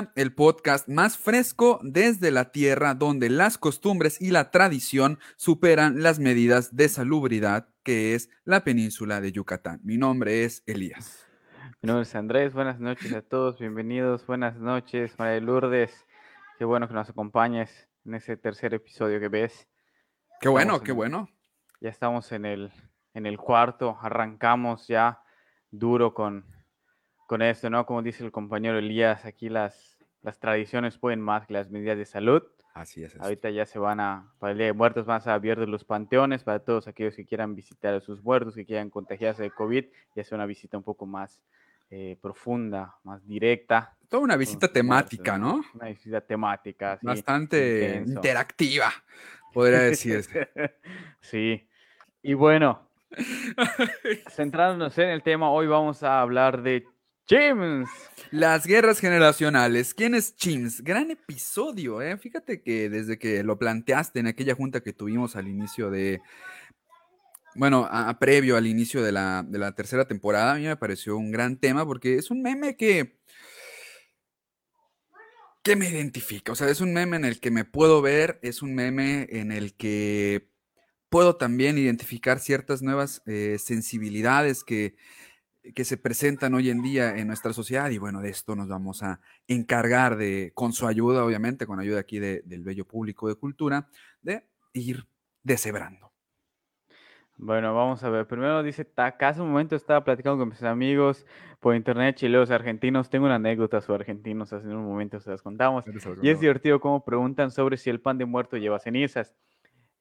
Cultura, el podcast más fresco desde la tierra donde las costumbres y la tradición superan las medidas de salubridad que es la península de Yucatán. Mi nombre es Elías. Mi nombre es Andrés, buenas noches a todos, bienvenidos, buenas noches, María Lourdes, qué bueno que nos acompañes en ese tercer episodio que ves. Qué bueno, qué bueno. Ya estamos en el, en el cuarto, arrancamos ya duro con, con esto, ¿no? Como dice el compañero Elías, aquí las, las tradiciones pueden más que las medidas de salud. Así es. Ahorita ya se van a, para el Día de Muertos, van a estar abiertos los panteones para todos aquellos que quieran visitar a sus muertos, que quieran contagiarse de COVID y hacer una visita un poco más eh, profunda, más directa. Toda una visita temática, ¿no? Una visita temática. Bastante interactiva, podría decirse. sí. Y bueno, centrándonos en el tema, hoy vamos a hablar de Chims. Las guerras generacionales. ¿Quién es Chims? Gran episodio, ¿eh? Fíjate que desde que lo planteaste en aquella junta que tuvimos al inicio de. Bueno, previo al inicio de la, de la tercera temporada, a mí me pareció un gran tema porque es un meme que. que me identifica. O sea, es un meme en el que me puedo ver, es un meme en el que puedo también identificar ciertas nuevas eh, sensibilidades que que se presentan hoy en día en nuestra sociedad y bueno, de esto nos vamos a encargar de, con su ayuda, obviamente, con ayuda aquí del Bello Público de Cultura, de ir deshebrando. Bueno, vamos a ver. Primero dice, hace un momento estaba platicando con mis amigos por internet chileos argentinos. Tengo una anécdota sobre argentinos, hace un momento se las contamos. Y es divertido cómo preguntan sobre si el pan de muerto lleva cenizas.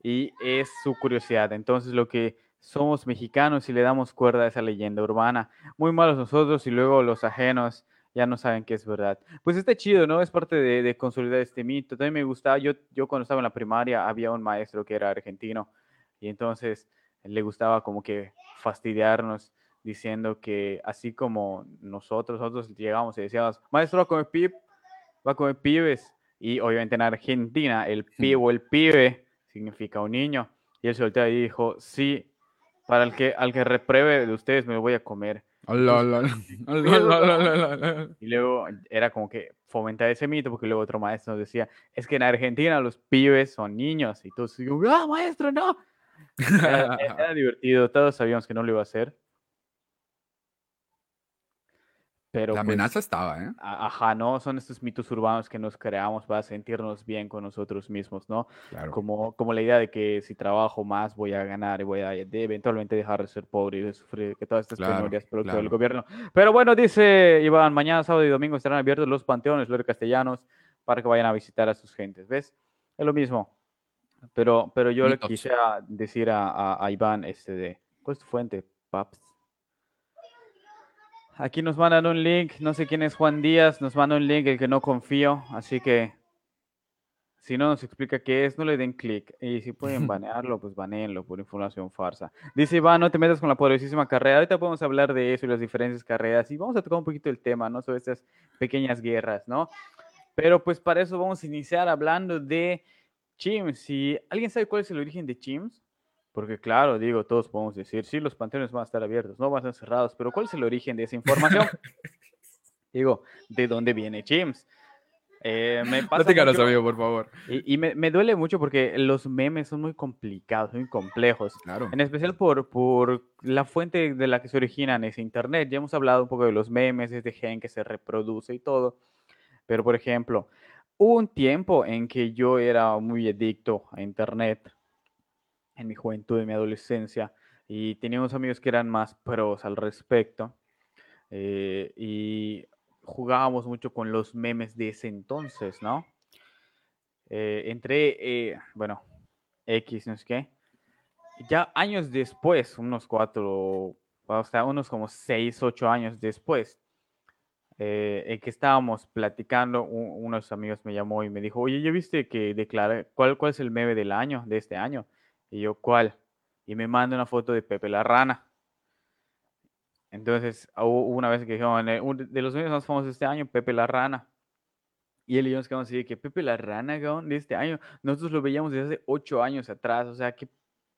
Y es su curiosidad. Entonces lo que somos mexicanos y le damos cuerda a esa leyenda urbana. Muy malos nosotros y luego los ajenos ya no saben que es verdad. Pues está chido, ¿no? Es parte de, consolidar este mito. También me gustaba, yo, yo cuando estaba en la primaria había un maestro que era argentino y entonces le gustaba como que fastidiarnos diciendo que así como nosotros, nosotros llegamos y decíamos, maestro va a comer pip, va a comer pibes. Y obviamente en Argentina el pib o el pibe significa un niño. Y él se volteó y dijo, sí, para el que, al que repruebe de ustedes me lo voy a comer. y luego era como que fomentar ese mito, porque luego otro maestro nos decía, es que en Argentina los pibes son niños. Y todos ¡ah, maestro, no! era divertido, todos sabíamos que no lo iba a hacer. Pero la pues, amenaza estaba, ¿eh? Ajá, ¿no? Son estos mitos urbanos que nos creamos para sentirnos bien con nosotros mismos, ¿no? Claro. Como, como la idea de que si trabajo más voy a ganar y voy a eventualmente dejar de ser pobre y de sufrir que todas estas penurias producto del gobierno. Pero bueno, dice Iván, mañana, sábado y domingo estarán abiertos los panteones, los castellanos, para que vayan a visitar a sus gentes, ¿ves? Es lo mismo. Pero, pero yo le quise decir a, a, Iván, este de, ¿cuál es tu fuente, Paps? Aquí nos mandan un link, no sé quién es Juan Díaz, nos manda un link el que no confío, así que si no nos explica qué es, no le den clic. Y si pueden banearlo, pues baneenlo por información farsa. Dice Iván, no te metas con la poderosísima carrera. Ahorita podemos hablar de eso y las diferentes carreras y vamos a tocar un poquito el tema, ¿no? Sobre estas pequeñas guerras, ¿no? Pero pues para eso vamos a iniciar hablando de Chims. Si alguien sabe cuál es el origen de Chims, porque claro, digo, todos podemos decir, sí, los panteones van a estar abiertos, no van a estar cerrados, pero ¿cuál es el origen de esa información? digo, ¿de dónde viene James? Eh, me pasa mucho, amigo, por favor. Y, me, me, duele mucho porque los memes son muy complicados, muy complejos. Claro. En especial por, por la fuente de la que se originan, es Internet. Ya hemos hablado un poco de los memes, este gen que se reproduce y todo. Pero, por ejemplo, hubo un tiempo en que yo era muy adicto a Internet en mi juventud, en mi adolescencia, y tenía amigos que eran más pros al respecto, eh, y jugábamos mucho con los memes de ese entonces, ¿no? Eh, entré, eh, bueno, X, no sé qué. Ya años después, unos cuatro, o sea, unos como seis, ocho años después, en que estábamos platicando, unos amigos me llamó y me dijo, oye, ¿ya viste que declara cuál, cuál es el meme del año, de este año? Y yo, ¿cuál? Y me manda una foto de Pepe la Rana. Entonces, hubo una vez que dijeron, de los medios más famosos de este año, Pepe la Rana. Y él y yo nos quedamos así de que Pepe la Rana, de este año, nosotros lo veíamos desde hace ocho años atrás. O sea, ¿qué,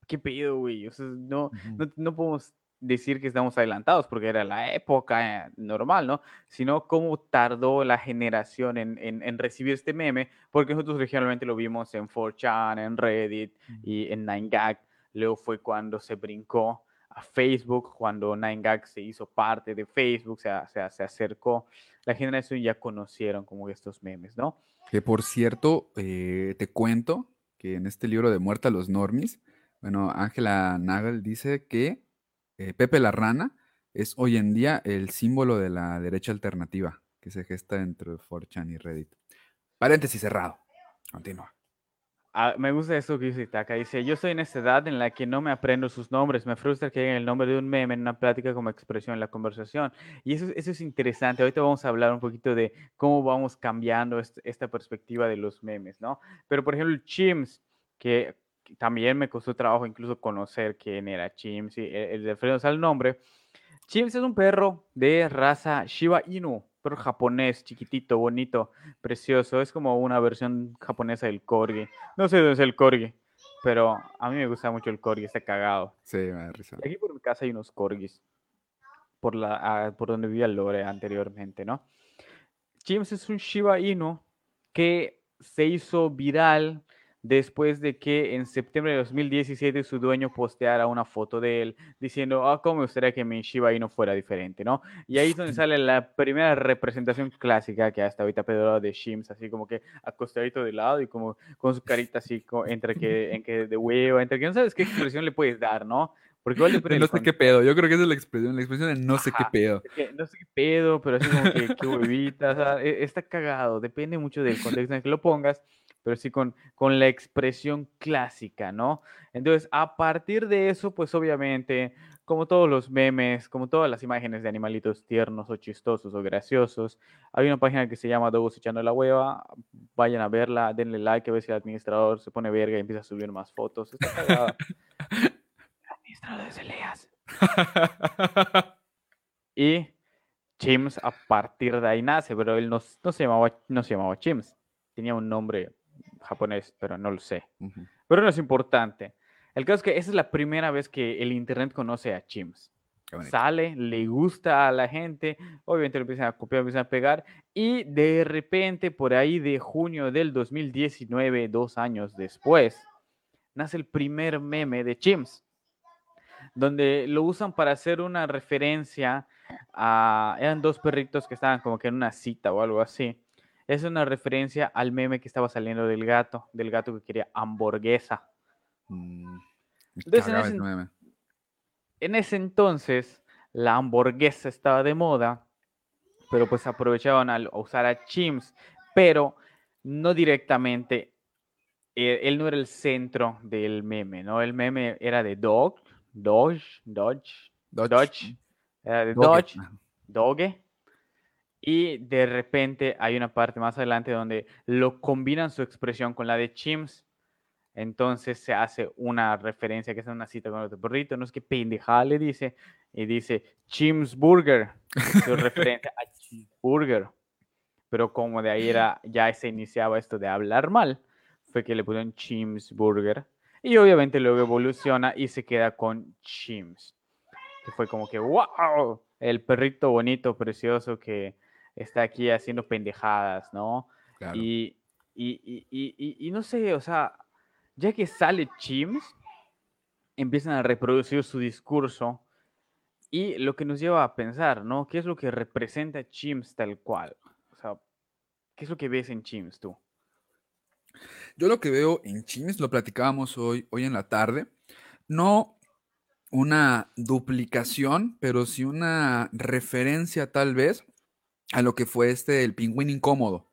qué pedo, güey? O sea, no, no, no, podemos decir que estamos adelantados porque era la época normal, ¿no? Sino cómo tardó la generación en, en, recibir este meme, porque nosotros regionalmente lo vimos en 4chan, en Reddit y en 9gag. Luego fue cuando se brincó a Facebook, cuando 9gag se hizo parte de Facebook, se, se, se acercó. La generación ya conocieron como estos memes, ¿no? Que por cierto, eh, te cuento que en este libro de Muerta a los Normis, bueno, Ángela Nagel dice que eh, Pepe la Rana es hoy en día el símbolo de la derecha alternativa que se gesta entre 4chan y Reddit. Paréntesis cerrado. Continúa. Ah, me gusta eso que dice Taka. Dice, yo estoy en esta edad en la que no me aprendo sus nombres. Me frustra que hagan el nombre de un meme en una plática como expresión en la conversación. Y eso, eso es interesante. Ahorita vamos a hablar un poquito de cómo vamos cambiando esta perspectiva de los memes, ¿no? Pero, por ejemplo, Chims, que también me costó trabajo incluso conocer quién era Chims, y el, el referirnos al nombre. Chims es un perro de raza Shiba Inu perro japonés, chiquitito, bonito, precioso. Es como una versión japonesa del corgi. No sé dónde es el corgi, pero a mí me gusta mucho el corgi, está cagado. Sí, me da risa. Aquí por mi casa hay unos corgis, por, la, ah, por donde vivía Lore anteriormente, ¿no? James es un Shiba Inu que se hizo viral después de que en septiembre de 2017 su dueño posteara una foto de él diciendo, ah, cómo me gustaría que mi Shiba Inu fuera diferente, ¿no? Y ahí es donde sale la primera representación clásica que hasta ahorita Pedro de Shims, así como que acostadito de lado y como con su carita así entre que, en que de huevo, entre que no sabes qué expresión le puedes dar, ¿no? Porque igual no sé qué pedo, yo creo que esa es la expresión, la expresión de no sé qué pedo. no sé qué pedo, pero así como que qué huevita, o sea, e, está cagado, depende mucho del contexto en el que lo pongas pero sí con, con la expresión clásica, ¿no? Entonces, a partir de eso, pues obviamente, como todos los memes, como todas las imágenes de animalitos tiernos o chistosos o graciosos, hay una página que se llama Dogos echando la hueva, vayan a verla, denle like, a ver si el administrador se pone verga y empieza a subir más fotos. Está cagada. administrador de Leas. y Chims a partir de ahí nace, pero él no, no, se, llamaba, no se llamaba Chims, tenía un nombre japonés, pero no lo sé. Pero no es importante. El caso es que esa es la primera vez que el Internet conoce a Chims. Sale, le gusta a la gente, obviamente lo empiezan a copiar, empiezan a pegar, y de repente, por ahí de junio del 2019, dos años después, nace el primer meme de Chims, donde lo usan para hacer una referencia a... Eran dos perritos que estaban como que en una cita o algo así es una referencia al meme que estaba saliendo del gato, del gato que quería hamburguesa. Mm, en, ese, entonces, la hamburguesa estaba de moda, pero pues aprovechaban al usar a Chims, pero no directamente. Eh, él, no era el centro del meme, ¿no? El meme era de Dog, Dodge, Dodge, Dodge, era de Dodge, Doge y de repente hay una parte más adelante donde lo combinan su expresión con la de Chims. Entonces se hace una referencia que es una cita con otro perrito. No es que pendejada le dice. Y dice Chims Burger. Su referencia a Chims Burger. Pero como de ahí era, ya se iniciaba esto de hablar mal, fue que le pusieron Chims Burger. Y obviamente luego evoluciona y se queda con Chims. Que fue como que, wow, el perrito bonito, precioso que está aquí haciendo pendejadas, ¿no? Y, y, no sé, o sea, ya que sale Chims, empiezan a reproducir su discurso y lo que nos lleva a pensar, ¿no? ¿Qué es lo que representa Chims tal cual? O sea, ¿qué es lo que ves en Chims tú? Yo lo que veo en Chims, lo platicábamos hoy, hoy en la tarde, no una duplicación, pero sí una referencia tal vez a lo que fue este, el pingüín incómodo,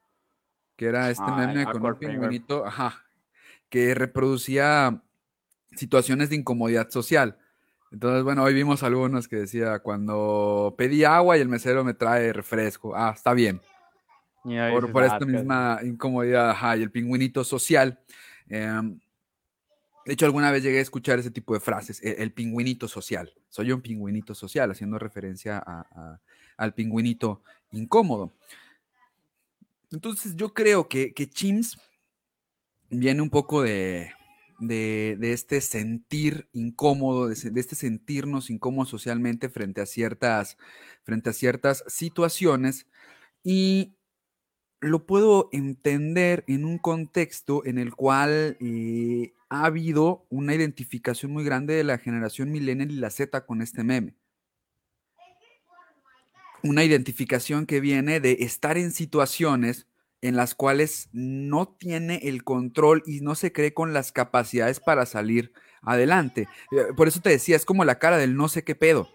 que era este meme con un pingüinito, ajá, que reproducía situaciones de incomodidad social. Entonces, bueno, hoy vimos algunos que decía, cuando pedí agua y el mesero me trae refresco, ah, está bien. por, por esta misma incomodidad, ajá, y el pingüinito social. Em, de hecho, alguna vez llegué a escuchar ese tipo de frases, e, el, pingüinito social. Soy un pingüinito social, haciendo referencia al pingüinito incómodo. Entonces yo creo que, que Chims viene un poco de, de, este sentir incómodo, de, este sentirnos incómodos socialmente frente a ciertas, frente a ciertas situaciones. Y lo puedo entender en un contexto en el cual eh, ha habido una identificación muy grande de la generación millennial y la Z con este meme. Una identificación que viene de estar en situaciones en las cuales no tiene el control y no se cree con las capacidades para salir adelante. Eh, por eso te decía, es como la cara del no sé qué pedo.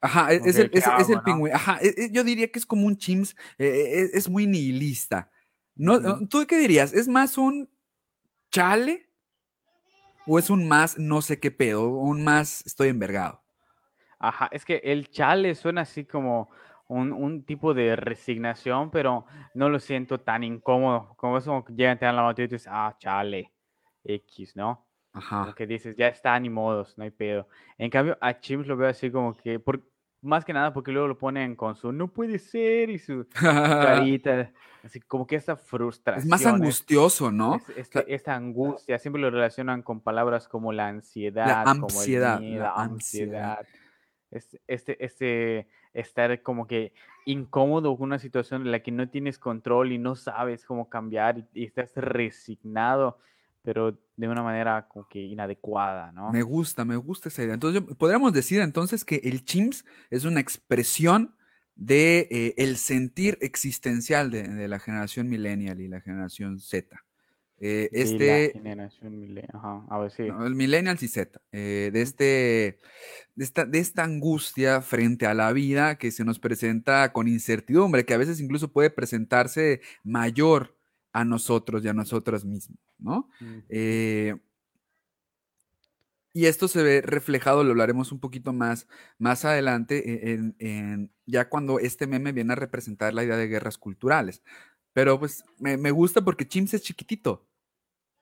Ajá, es, el, pingüino. Ajá, e, e, yo diría que es como un chimps, eh, es, muy nihilista. No, ¿Tú qué dirías? ¿Es más un chale? ¿O es un más no sé qué pedo? un más estoy envergado? Ajá, es que el chale suena así como un, tipo de resignación, pero no lo siento tan incómodo. Como eso llegan, te dan la botella y dices, ah, chale, X, ¿no? Ajá. Que dices, ya está, ni modos, no hay pedo. En cambio, a Chimps lo veo así como que, por, más que nada porque luego lo ponen con su no puede ser y su carita, así como que esta frustración. Es más angustioso, ¿no? Este, esta angustia, siempre lo relacionan con palabras como la ansiedad, la ansiedad, como la ansiedad. Este, este, este, estar como que incómodo con una situación en la que no tienes control y no sabes cómo cambiar y, estás resignado, pero de una manera como que inadecuada, ¿no? Me gusta, me gusta esa idea. Entonces, podríamos decir entonces que el chimps es una expresión de eh, el sentir existencial de, de, la generación millennial y la generación Z. Eh, este, generación A ver, sí. el millennial y Z. Eh, de, este, de, esta, de esta angustia frente a la vida que se nos presenta con incertidumbre, que a veces incluso puede presentarse mayor a nosotros y a nosotras mismos, ¿no? Eh, y esto se ve reflejado, lo hablaremos un poquito más, más adelante, e, en, ya cuando este meme viene a representar la idea de guerras culturales. Pero pues me, gusta porque Chimps es chiquitito.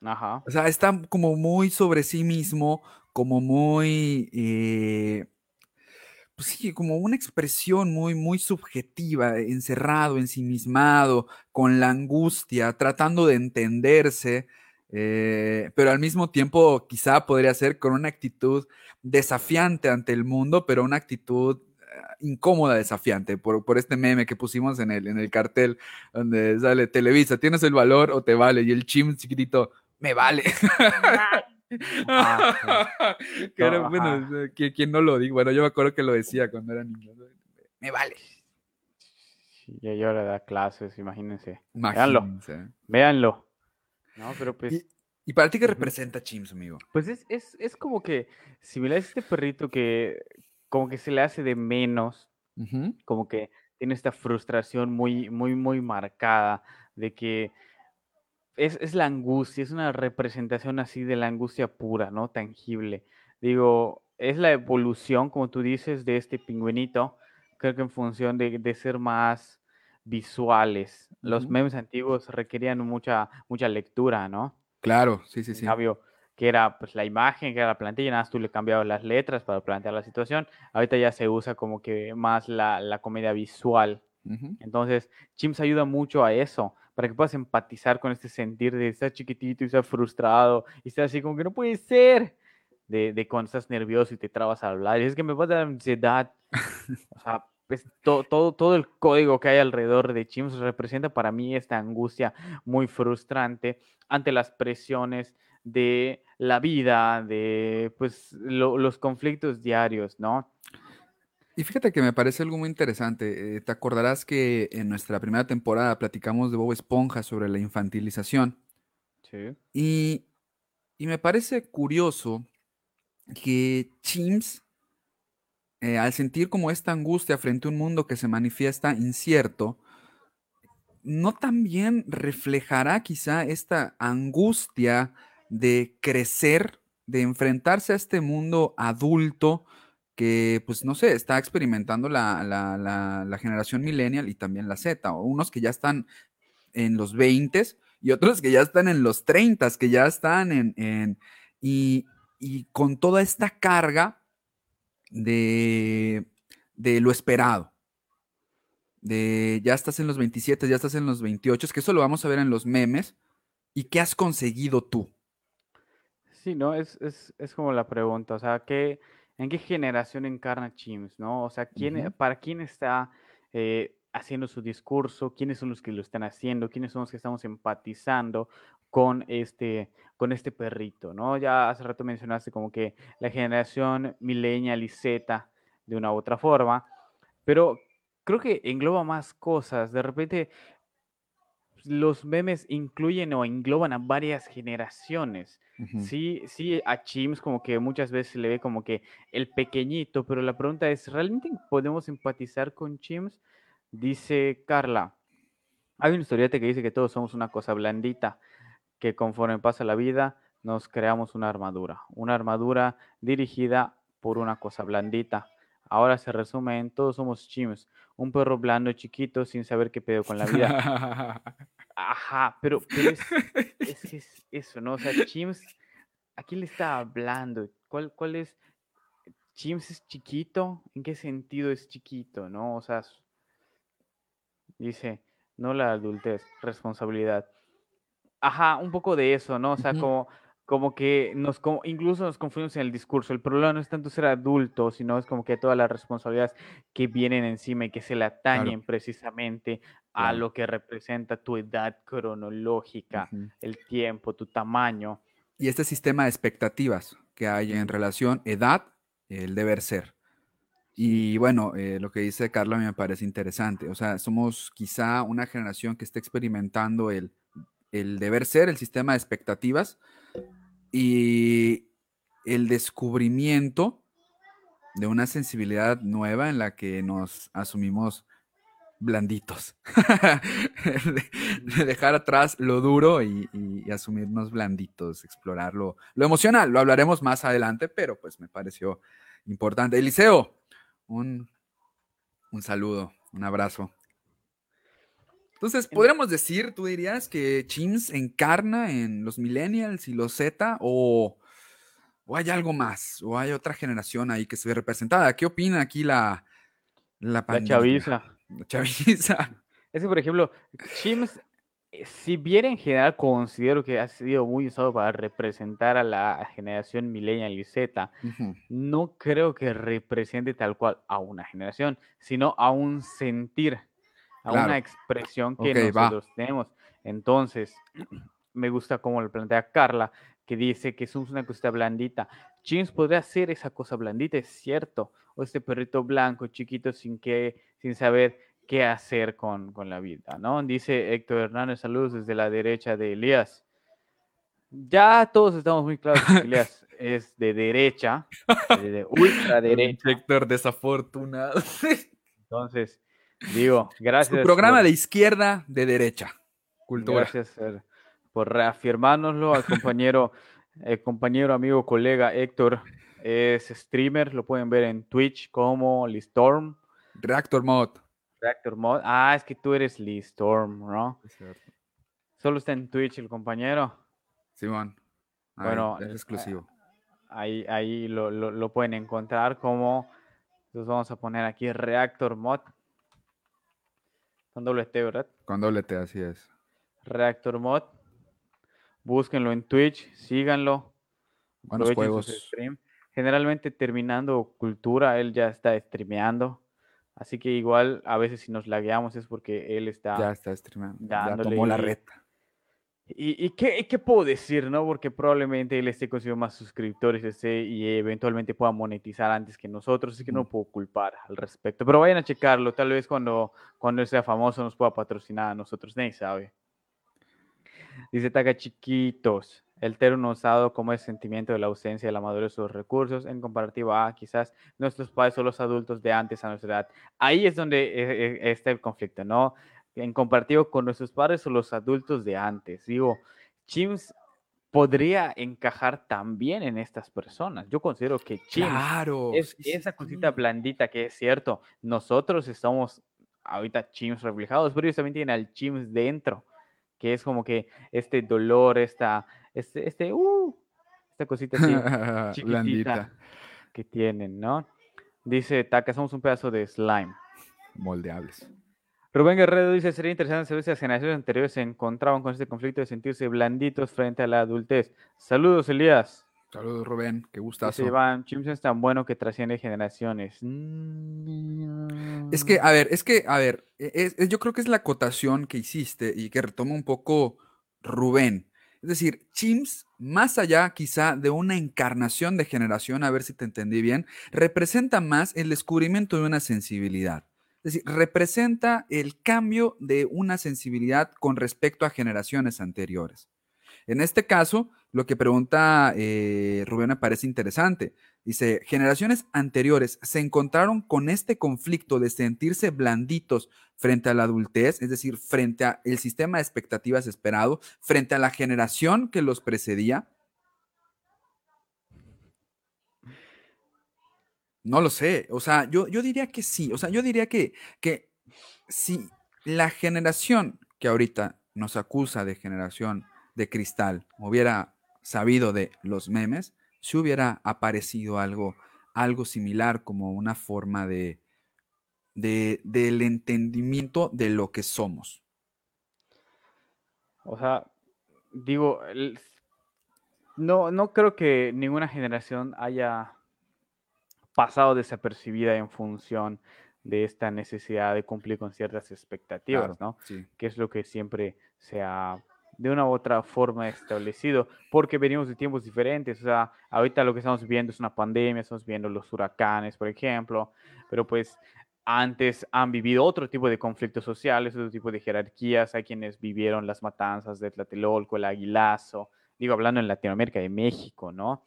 Ajá. O sea, está como muy sobre sí mismo, como muy, eh, pues sí, como una expresión muy, muy subjetiva, encerrado, ensimismado, con la angustia, tratando de entenderse, eh, pero al mismo tiempo quizá podría ser con una actitud desafiante ante el mundo, pero una actitud incómoda, desafiante, por, por, este meme que pusimos en el, en el cartel, donde sale Televisa, ¿tienes el valor o te vale? Y el chim chiquitito, me vale. Ah, bueno, quien, no lo digo, bueno, yo me acuerdo que lo decía cuando era niño, me vale. y ahora da clases, imagínense. Véanlo. Véanlo. No, pero pues... ¿Y, para ti qué representa Chims, amigo? Pues es, es, es como que similar a este perrito que, como que se le hace de menos, como que tiene esta frustración muy, muy, muy marcada de que es, la angustia, es una representación así de la angustia pura, ¿no? Tangible. Digo, es la evolución, como tú dices, de este pingüinito, creo que en función de, ser más visuales. Los memes antiguos requerían mucha, mucha lectura, ¿no? Claro, sí, sí, sí que era pues la imagen, que era la plantilla, nada más tú le cambiabas las letras para plantear la situación. Ahorita ya se usa como que más la, la comedia visual. Entonces, Chimps ayuda mucho a eso, para que puedas empatizar con este sentir de estar chiquitito y estar frustrado y estar así como que no puede ser. De, de cuando estás nervioso y te trabas a hablar. Y es que me va a dar ansiedad. o sea, pues, todo, todo, todo el código que hay alrededor de Chimps representa para mí esta angustia muy frustrante ante las presiones de la vida, de pues los conflictos diarios, ¿no? Y fíjate que me parece algo muy interesante. Eh, te acordarás que en nuestra primera temporada platicamos de Bob Esponja sobre la infantilización. Sí. Y, me parece curioso que Chimps, eh, al sentir como esta angustia frente a un mundo que se manifiesta incierto, no también reflejará quizá esta angustia de crecer, de enfrentarse a este mundo adulto que, pues, no sé, está experimentando la, generación millennial y también la Z, o unos que ya están en los 20 y otros que ya están en los 30, que ya están en... y, con toda esta carga de, de lo esperado. De ya estás en los 27, ya estás en los 28, es que eso lo vamos a ver en los memes, ¿Y qué has conseguido tú? Sí, ¿no? Es, como la pregunta, o sea, ¿qué, ¿en qué generación encarna Chims, no? O sea, ¿quién, ¿para quién está eh, haciendo su discurso? ¿Quiénes son los que lo están haciendo? ¿Quiénes son los que estamos empatizando con este, con este perrito, no? Ya hace rato mencionaste como que la generación millennial y Z de una u otra forma, pero creo que engloba más cosas. De repente, los memes incluyen o engloban a varias generaciones. Sí, sí, a Chims como que muchas veces se le ve como que el pequeñito, pero la pregunta es, ¿realmente podemos empatizar con Chims? Dice Carla, hay una historieta que dice que todos somos una cosa blandita, que conforme pasa la vida nos creamos una armadura, una armadura dirigida por una cosa blandita. Ahora se resume en todos somos Chims, un perro blando chiquito sin saber qué pedo con la vida. Ajá, pero, es, es, eso, ¿no? O sea, Chims, ¿a quién le está hablando? ¿Cuál, cuál es? ¿Chims es chiquito? ¿En qué sentido es chiquito, no? O sea, dice, no la adultez, responsabilidad. Ajá, un poco de eso, ¿no? O sea, como como que nos incluso nos confundimos en el discurso. El problema no es tanto ser adulto, sino es como que todas las responsabilidades que vienen encima y que se le atañen precisamente a lo que representa tu edad cronológica, el tiempo, tu tamaño. Y este sistema de expectativas que hay en relación edad, el deber ser. Y bueno, eh, lo que dice Carla me parece interesante. O sea, somos quizá una generación que está experimentando el, el deber ser, el sistema de expectativas, y el descubrimiento de una sensibilidad nueva en la que nos asumimos blanditos. de, dejar atrás lo duro y, asumirnos blanditos, explorar lo, emocional. Lo hablaremos más adelante, pero pues me pareció importante. Eliseo, un, un saludo, un abrazo. Entonces, podríamos decir, tú dirías que Chims encarna en los millennials y los Z o, hay algo más, o hay otra generación ahí que se ve representada. ¿Qué opina aquí la la, la chaviza? La chaviza. Es que, por ejemplo, Chims, eh, si bien en general considero que ha sido muy usado para representar a la generación millennial y Z, no creo que represente tal cual a una generación, sino a un sentir a una expresión que nosotros tenemos. Entonces, me gusta como lo plantea Carla, que dice que somos una cosa blandita. James podría hacer esa cosa blandita, es cierto. O este perrito blanco, chiquito, sin, que, sin saber qué hacer con, la vida, ¿no? Dice Héctor Hernández, saludos desde la derecha de Elías. Ya todos estamos muy claros que Elías es de derecha, de ultraderecha. Héctor desafortunado. Entonces, Digo, gracias. Su programa de izquierda, de derecha. Cultura. Gracias por reafirmárnoslo al compañero, el compañero, amigo, colega Héctor. Es streamer, lo pueden ver en Twitch como Listorm. Reactor Mod. Reactor Mod. Ah, es que tú eres Listorm, ¿no? Es cierto. Solo está en Twitch el compañero. Simón. bueno, es exclusivo. Ahí, ahí lo, lo, lo pueden encontrar como. Entonces vamos a poner aquí Reactor Mod. Con doble T, ¿verdad? Con doble T, así es. Reactor Mod. Búsquenlo en Twitch, síganlo. Buenos juegos. Stream. Generalmente terminando cultura, él ya está streameando. Así que igual a veces si nos lagueamos es porque él está. Ya está streameando. Ya tomó la reta. ¿Y, qué, qué, puedo decir, no? Porque probablemente él esté consiguiendo más suscriptores ese, y eventualmente pueda monetizar antes que nosotros, así que no puedo culpar al respecto. Pero vayan a checarlo, tal vez cuando, cuando él sea famoso nos pueda patrocinar a nosotros, nadie sabe. Dice Taca Chiquitos, el término usado como el sentimiento de la ausencia de la madurez de sus recursos en comparativa a quizás nuestros padres o los adultos de antes a nuestra edad. Ahí es donde eh, eh, está el conflicto, ¿no? En compartido con nuestros padres o los adultos de antes. Digo, Chims podría encajar también en estas personas. Yo considero que Chims es esa cosita blandita que es cierto. Nosotros estamos ahorita Chims reflejados, pero ellos también tienen al Chims dentro, que es como que este dolor, esta, este, este, uh, esta cosita así chiquitita que tienen, ¿no? Dice Taka, somos un pedazo de slime. Moldeables. Rubén Guerrero dice, sería interesante saber si las generaciones anteriores se encontraban con este conflicto de sentirse blanditos frente a la adultez. Saludos, Elías. Saludos, Rubén, qué gustazo. Iván, Chimps es tan bueno que trasciende generaciones. Es que, a ver, es que, a ver, e, yo creo que es la acotación que hiciste y que retoma un poco Rubén. Es decir, Chimps, más allá quizá de una encarnación de generación, a ver si te entendí bien, representa más el descubrimiento de una sensibilidad. Es decir, representa el cambio de una sensibilidad con respecto a generaciones anteriores. En este caso, lo que pregunta eh, Rubén me parece interesante. Dice, generaciones anteriores se encontraron con este conflicto de sentirse blanditos frente a la adultez, es decir, frente al sistema de expectativas esperado, frente a la generación que los precedía. No lo sé, o sea, yo, yo diría que sí, o sea, yo diría que, que si la generación que ahorita nos acusa de generación de cristal hubiera sabido de los memes, si hubiera aparecido algo, algo similar como una forma de, de, del entendimiento de lo que somos. O sea, digo, no, no creo que ninguna generación haya pasado desapercibida en función de esta necesidad de cumplir con ciertas expectativas, ¿no? Que es lo que siempre se ha de una u otra forma establecido, porque venimos de tiempos diferentes, o sea, ahorita lo que estamos viendo es una pandemia, estamos viendo los huracanes, por ejemplo, pero pues antes han vivido otro tipo de conflictos sociales, otro tipo de jerarquías, hay quienes vivieron las matanzas de Tlatelolco, el Aguilazo, digo, hablando en Latinoamérica, de México, ¿no?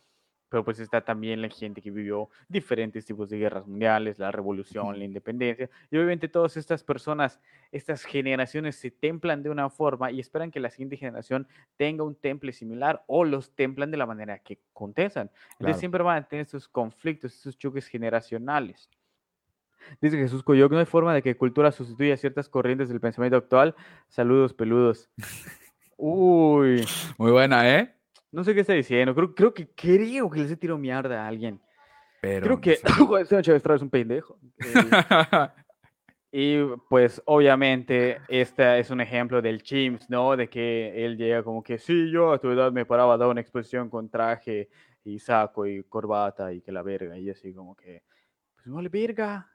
Pero pues está también la gente que vivió diferentes tipos de guerras mundiales, la revolución, la independencia, y obviamente todas estas personas, estas generaciones se templan de una forma y esperan que la siguiente generación tenga un temple similar o los templan de la manera que contestan. Entonces siempre van a tener estos conflictos, estos choques generacionales. Dice Jesús Coyoc, no hay forma de que cultura sustituya ciertas corrientes del pensamiento actual. Saludos, peludos. Uy. Muy buena, ¿eh? No sé qué está diciendo. Creo, creo que creo que les he tirado mierda a alguien. Pero. Creo que este Chávez es un pendejo. y pues obviamente este es un ejemplo del Chimps, ¿no? De que él llega como que sí, yo a tu edad me paraba a dar una exposición con traje y saco y corbata y que la verga. Y así como que, pues no vale verga.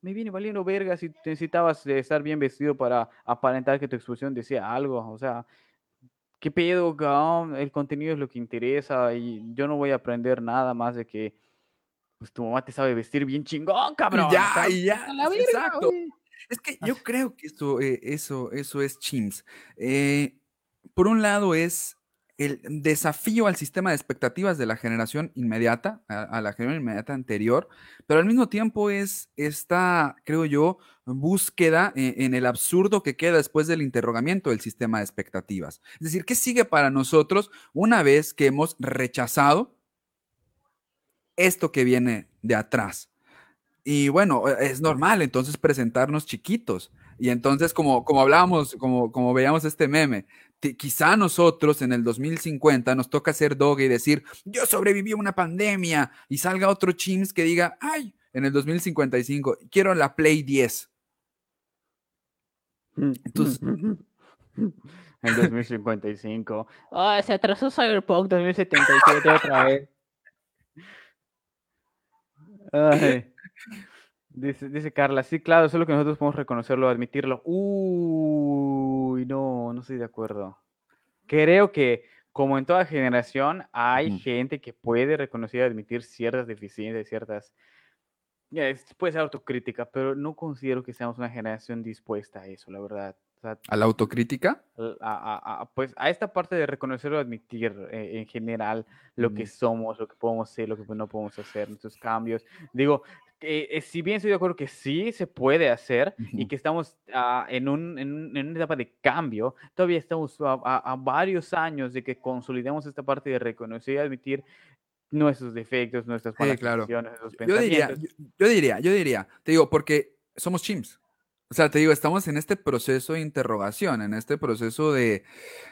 Me viene valiendo verga si necesitabas estar bien vestido para aparentar que tu exposición decía algo. O sea, ¿qué pedo, cabrón? El contenido es lo que interesa y yo no voy a aprender nada más de que pues tu mamá te sabe vestir bien chingón, cabrón. Ya, ya, exacto. Es que yo creo que eso, eh, eso, eso es chimps. Eh, por un lado es el desafío al sistema de expectativas de la generación inmediata, a, la generación inmediata anterior, pero al mismo tiempo es esta, creo yo, búsqueda en, en, el absurdo que queda después del interrogamiento del sistema de expectativas. Es decir, ¿qué sigue para nosotros una vez que hemos rechazado esto que viene de atrás? Y bueno, es normal entonces presentarnos chiquitos. Y entonces, como, como hablábamos, como, como veíamos este meme, quizá nosotros en el 2050 nos toca ser dog y decir, yo sobreviví a una pandemia, y salga otro Chims que diga, ay, en el 2055, quiero la Play 10. Entonces... En 2055. Oh, se atrasó Cyberpunk 2077 otra vez. Ay. Dice, dice Carla, sí, claro, solo que nosotros podemos reconocerlo, admitirlo. Uy, no, no estoy de acuerdo. Creo que, como en toda generación, hay gente que puede reconocer y admitir ciertas deficiencias, ciertas... puede ser autocrítica, pero no considero que seamos una generación dispuesta a eso, la verdad. ¿A la autocrítica? A, pues a esta parte de reconocerlo, admitir eh, en general lo que somos, lo que podemos ser, lo que no podemos hacer, nuestros cambios. Digo, eh, si bien estoy de acuerdo que sí se puede hacer y que estamos ah, en, un, en, una etapa de cambio, todavía estamos a, varios años de que consolidemos esta parte de reconocer y admitir nuestros defectos, nuestras malas yo diría, yo, diría, yo diría, te digo, porque somos chimps. O sea, te digo, estamos en este proceso de interrogación, en este proceso de,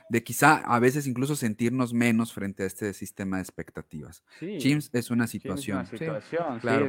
de quizá a veces incluso sentirnos menos frente a este sistema de expectativas. Chimps es una situación. situación, claro.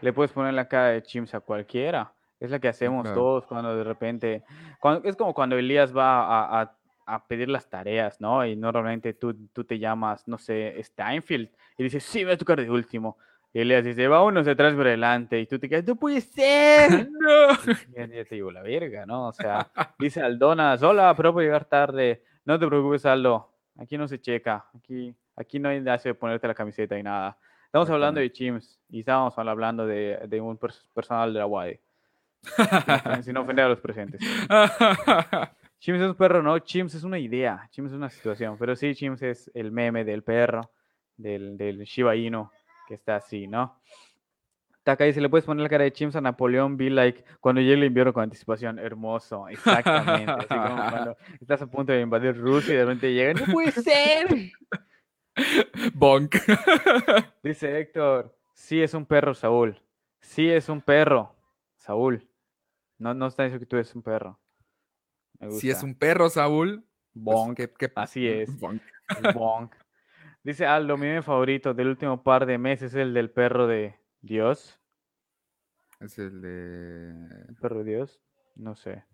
le puedes poner la cara de Chimps a cualquiera Es la que hacemos todos cuando de repente, cuando, es como cuando Elías va a, a, pedir las tareas, ¿no? Y normalmente tú, tú te llamas, no sé, Steinfeld, y dices, sí, me va a tocar de último. Y Elías dice, va uno atrás por delante, y tú te quedas, no puede ser. no. Y ya te digo, la verga, ¿no? O sea, dice Aldonas, hola, pero a llegar tarde. No te preocupes, Aldo, aquí no se checa, aquí, aquí no hay necesidad de ponerte la camiseta y nada. Estamos hablando de Chims y estábamos hablando de, de un personal de la UAE. sin ofender a los presentes. Chims es un perro, no, Chims es una idea, Chims es una situación, pero sí, Chims es el meme del perro, del, del Shiba Inu, que está así, ¿no? Taka dice, le puedes poner la cara de Chims a Napoleón, be like, cuando llegue el invierno con anticipación, hermoso, exactamente, así como cuando estás a punto de invadir Rusia y de repente llega, no puede ser. Bonk. Dice Héctor, sí es un perro, Saúl. Sí es un perro, Saúl. No, no está diciendo que tú eres un perro. Si es un perro, Saúl. Pues, bonk. Así es. Bonk. Bonk. Dice Aldo, mi favorito del último par de meses es el del perro de Dios. Es el de. ¿El perro de Dios? No sé.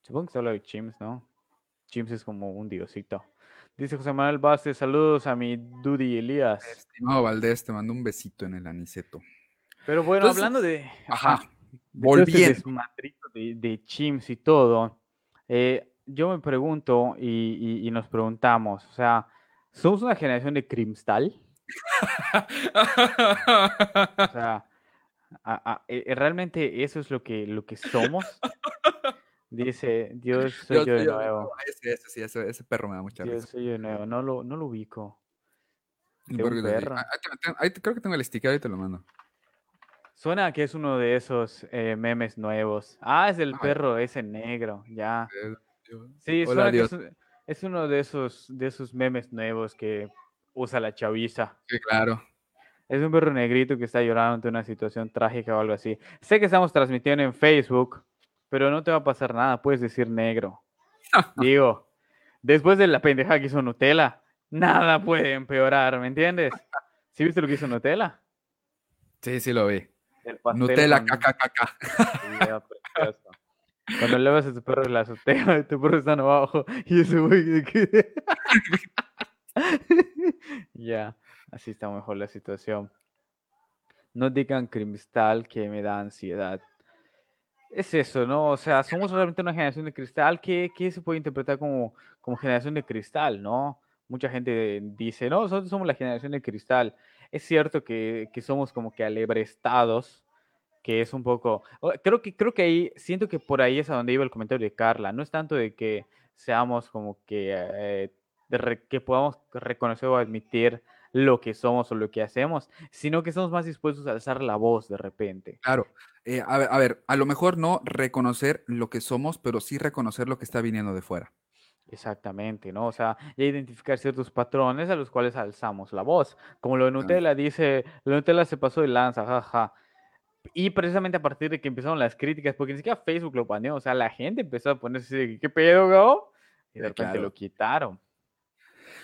Supongo que se habla de Chims, ¿no? Chims es como un diosito. Dice José Manuel Vázquez, saludos a mi Dudy Elías. Estimado Valdés, te mando un besito en el aniceto. Pero bueno, hablando de. Ajá. volviendo. De, de, Chims y todo. Eh, yo me pregunto y, nos preguntamos, o sea, ¿somos una generación de cristal? o sea, eh, ¿realmente eso es lo que, lo que somos? Dice, Dios soy yo, de nuevo. ese, ese, sí, ese, ese, perro me da mucha Dios soy yo de nuevo, no lo, no lo ubico. De un perro. Ahí, creo que tengo el sticker, ahí te lo mando. Suena que es uno de esos eh, memes nuevos. Ah, es el perro ese negro, ya. Sí, suena que es, uno de esos, de esos memes nuevos que usa la chaviza. Sí, claro. Es un perro negrito que está llorando ante una situación trágica o algo así. Sé que estamos transmitiendo en Facebook, pero no te va a pasar nada, puedes decir negro. Digo, después de la pendeja que hizo Nutella, nada puede empeorar, ¿me entiendes? ¿Sí viste lo que hizo Nutella? Sí, sí lo vi. Nutella, caca, caca. Cuando le vas a tu perro la azotea, tu perro está abajo y ese güey ya, así está mejor la situación. No digan cristal que me da ansiedad es eso, ¿no? O sea, somos realmente una generación de cristal. ¿Qué, se puede interpretar como, como generación de cristal, no? Mucha gente dice, no, nosotros somos la generación de cristal. Es cierto que, somos como que alebrestados, que es un poco... Creo que, creo que ahí, siento que por ahí es a donde iba el comentario de Carla. No es tanto de que seamos como que, eh, que podamos reconocer o admitir lo que somos o lo que hacemos, sino que estamos más dispuestos a alzar la voz de repente. Claro. Eh, a, ver, a, lo mejor no reconocer lo que somos, pero sí reconocer lo que está viniendo de fuera. Exactamente, ¿no? O sea, ya identificar ciertos patrones a los cuales alzamos la voz. Como lo de Nutella dice, lo de Nutella se pasó de lanza, jaja. Y precisamente a partir de que empezaron las críticas, porque ni siquiera Facebook lo baneó, o sea, la gente empezó a ponerse así, ¿qué pedo, go? Y de repente lo quitaron.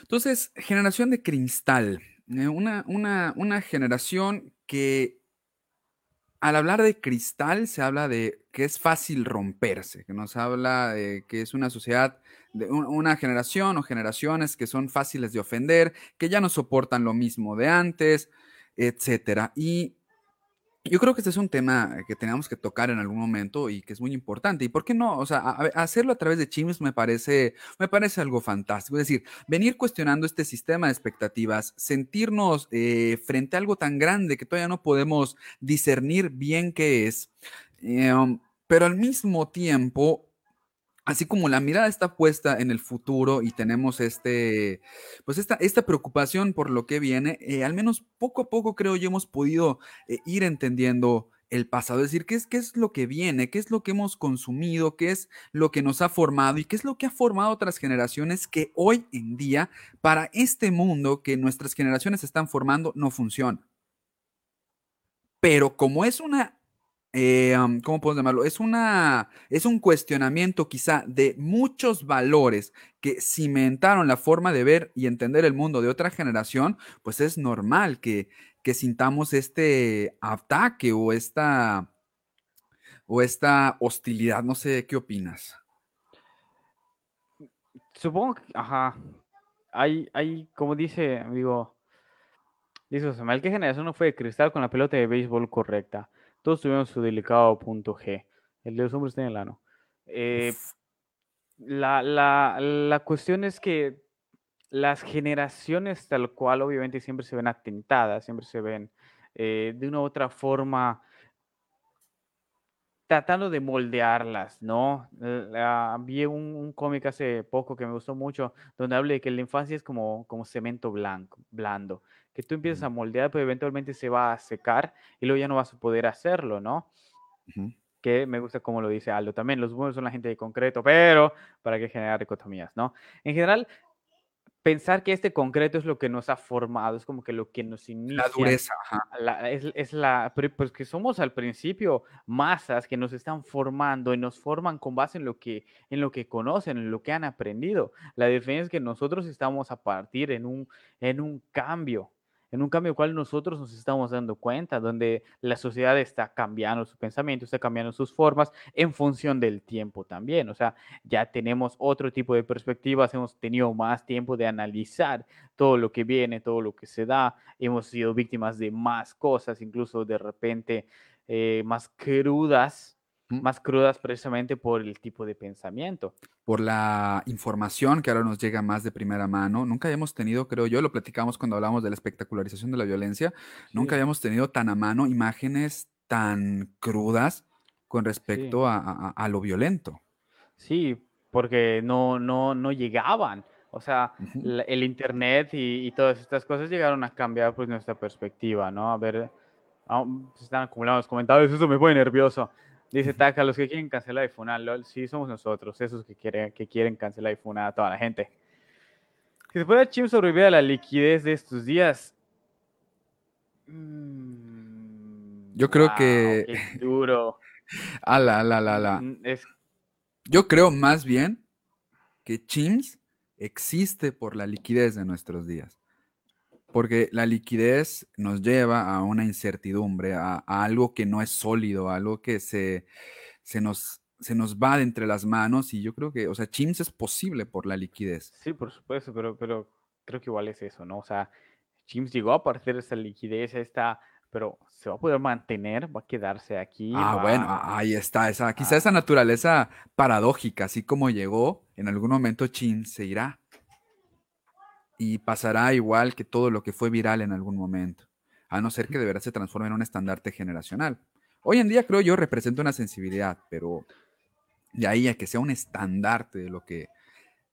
Entonces, generación de cristal, eh, una, una, generación que al hablar de cristal se habla de que es fácil romperse, que nos habla de que es una sociedad, de una generación o generaciones que son fáciles de ofender, que ya no soportan lo mismo de antes, etcétera. Y yo creo que este es un tema que tenemos que tocar en algún momento y que es muy importante. ¿Y por qué no? O sea, hacerlo a través de Chims me parece, me parece algo fantástico. Es decir, venir cuestionando este sistema de expectativas, sentirnos eh, frente a algo tan grande que todavía no podemos discernir bien qué es, em, pero al mismo tiempo así como la mirada está puesta en el futuro y tenemos este, pues esta, esta preocupación por lo que viene, eh, al menos poco a poco creo yo hemos podido eh, ir entendiendo el pasado, es decir, qué es, qué es lo que viene, qué es lo que hemos consumido, qué es lo que nos ha formado y qué es lo que ha formado otras generaciones que hoy en día para este mundo que nuestras generaciones están formando no funciona. Pero como es una eh, ¿cómo podemos llamarlo? Es, una, es un cuestionamiento quizá de muchos valores que cimentaron la forma de ver y entender el mundo de otra generación, pues es normal que, que sintamos este ataque o esta, o esta hostilidad. No sé, ¿qué opinas? Supongo que, ajá, hay, hay, como dice, digo, dice Samuel, ¿qué generación no fue de cristal con la pelota de béisbol correcta? Todos tuvieron su delicado punto G. El de los hombres tiene el ano. Eh, la, la, la cuestión es que las generaciones tal cual obviamente siempre se ven atentadas, siempre se ven eh, de una u otra forma tratando de moldearlas, ¿no? vi un, cómic hace poco que me gustó mucho, donde habla de que la infancia es como, como cemento blanco, blando, que tú empiezas a moldear, pero eventualmente se va a secar y luego ya no vas a poder hacerlo, ¿no? Que me gusta como lo dice Aldo también, los buenos son la gente de concreto, pero para qué generar dicotomías, ¿no? En general, pensar que este concreto es lo que nos ha formado, es como que lo que nos inicia. La dureza, es, la, pues que somos al principio masas que nos están formando y nos forman con base en lo que, en lo que conocen, en lo que han aprendido. La diferencia es que nosotros estamos a partir en un, en un cambio en un cambio cual nosotros nos estamos dando cuenta, donde la sociedad está cambiando su pensamiento, está cambiando sus formas en función del tiempo también. O sea, ya tenemos otro tipo de perspectivas, hemos tenido más tiempo de analizar todo lo que viene, todo lo que se da, hemos sido víctimas de más cosas, incluso de repente eh, más crudas más crudas precisamente por el tipo de pensamiento. Por la información que ahora nos llega más de primera mano. Nunca habíamos tenido, creo yo, lo platicamos cuando hablamos de la espectacularización de la violencia, nunca habíamos tenido tan a mano imágenes tan crudas con respecto a, lo violento. Sí, porque no, no, no llegaban. O sea, el Internet y, todas estas cosas llegaron a cambiar pues, nuestra perspectiva, ¿no? A ver, ah, se están acumulando los comentarios, eso me pone nervioso. Dice Taka, los que quieren cancelar y funar, LOL, sí somos nosotros, esos que quieren, que quieren cancelar y funar a toda la gente. Si se puede Chim sobrevivir a la liquidez de estos días. Mm, Yo creo que. Qué duro. ala, ala, ala, ala. Mm, Yo creo más bien que Chims existe por la liquidez de nuestros días porque la liquidez nos lleva a una incertidumbre, a, algo que no es sólido, a algo que se, se, nos, se nos va de entre las manos y yo creo que, o sea, Chims es posible por la liquidez. Sí, por supuesto, pero, pero creo que igual es eso, ¿no? O sea, Chims llegó a partir de esa liquidez, esta, pero se va a poder mantener, va a quedarse aquí. Ah, bueno, ahí está, esa, quizá esa naturaleza paradójica, así como llegó, en algún momento Chims se irá y pasará igual que todo lo que fue viral en algún momento, a no ser que de verdad se transforme en un estandarte generacional. Hoy en día creo yo representa una sensibilidad, pero de ahí a que sea un estandarte de lo que,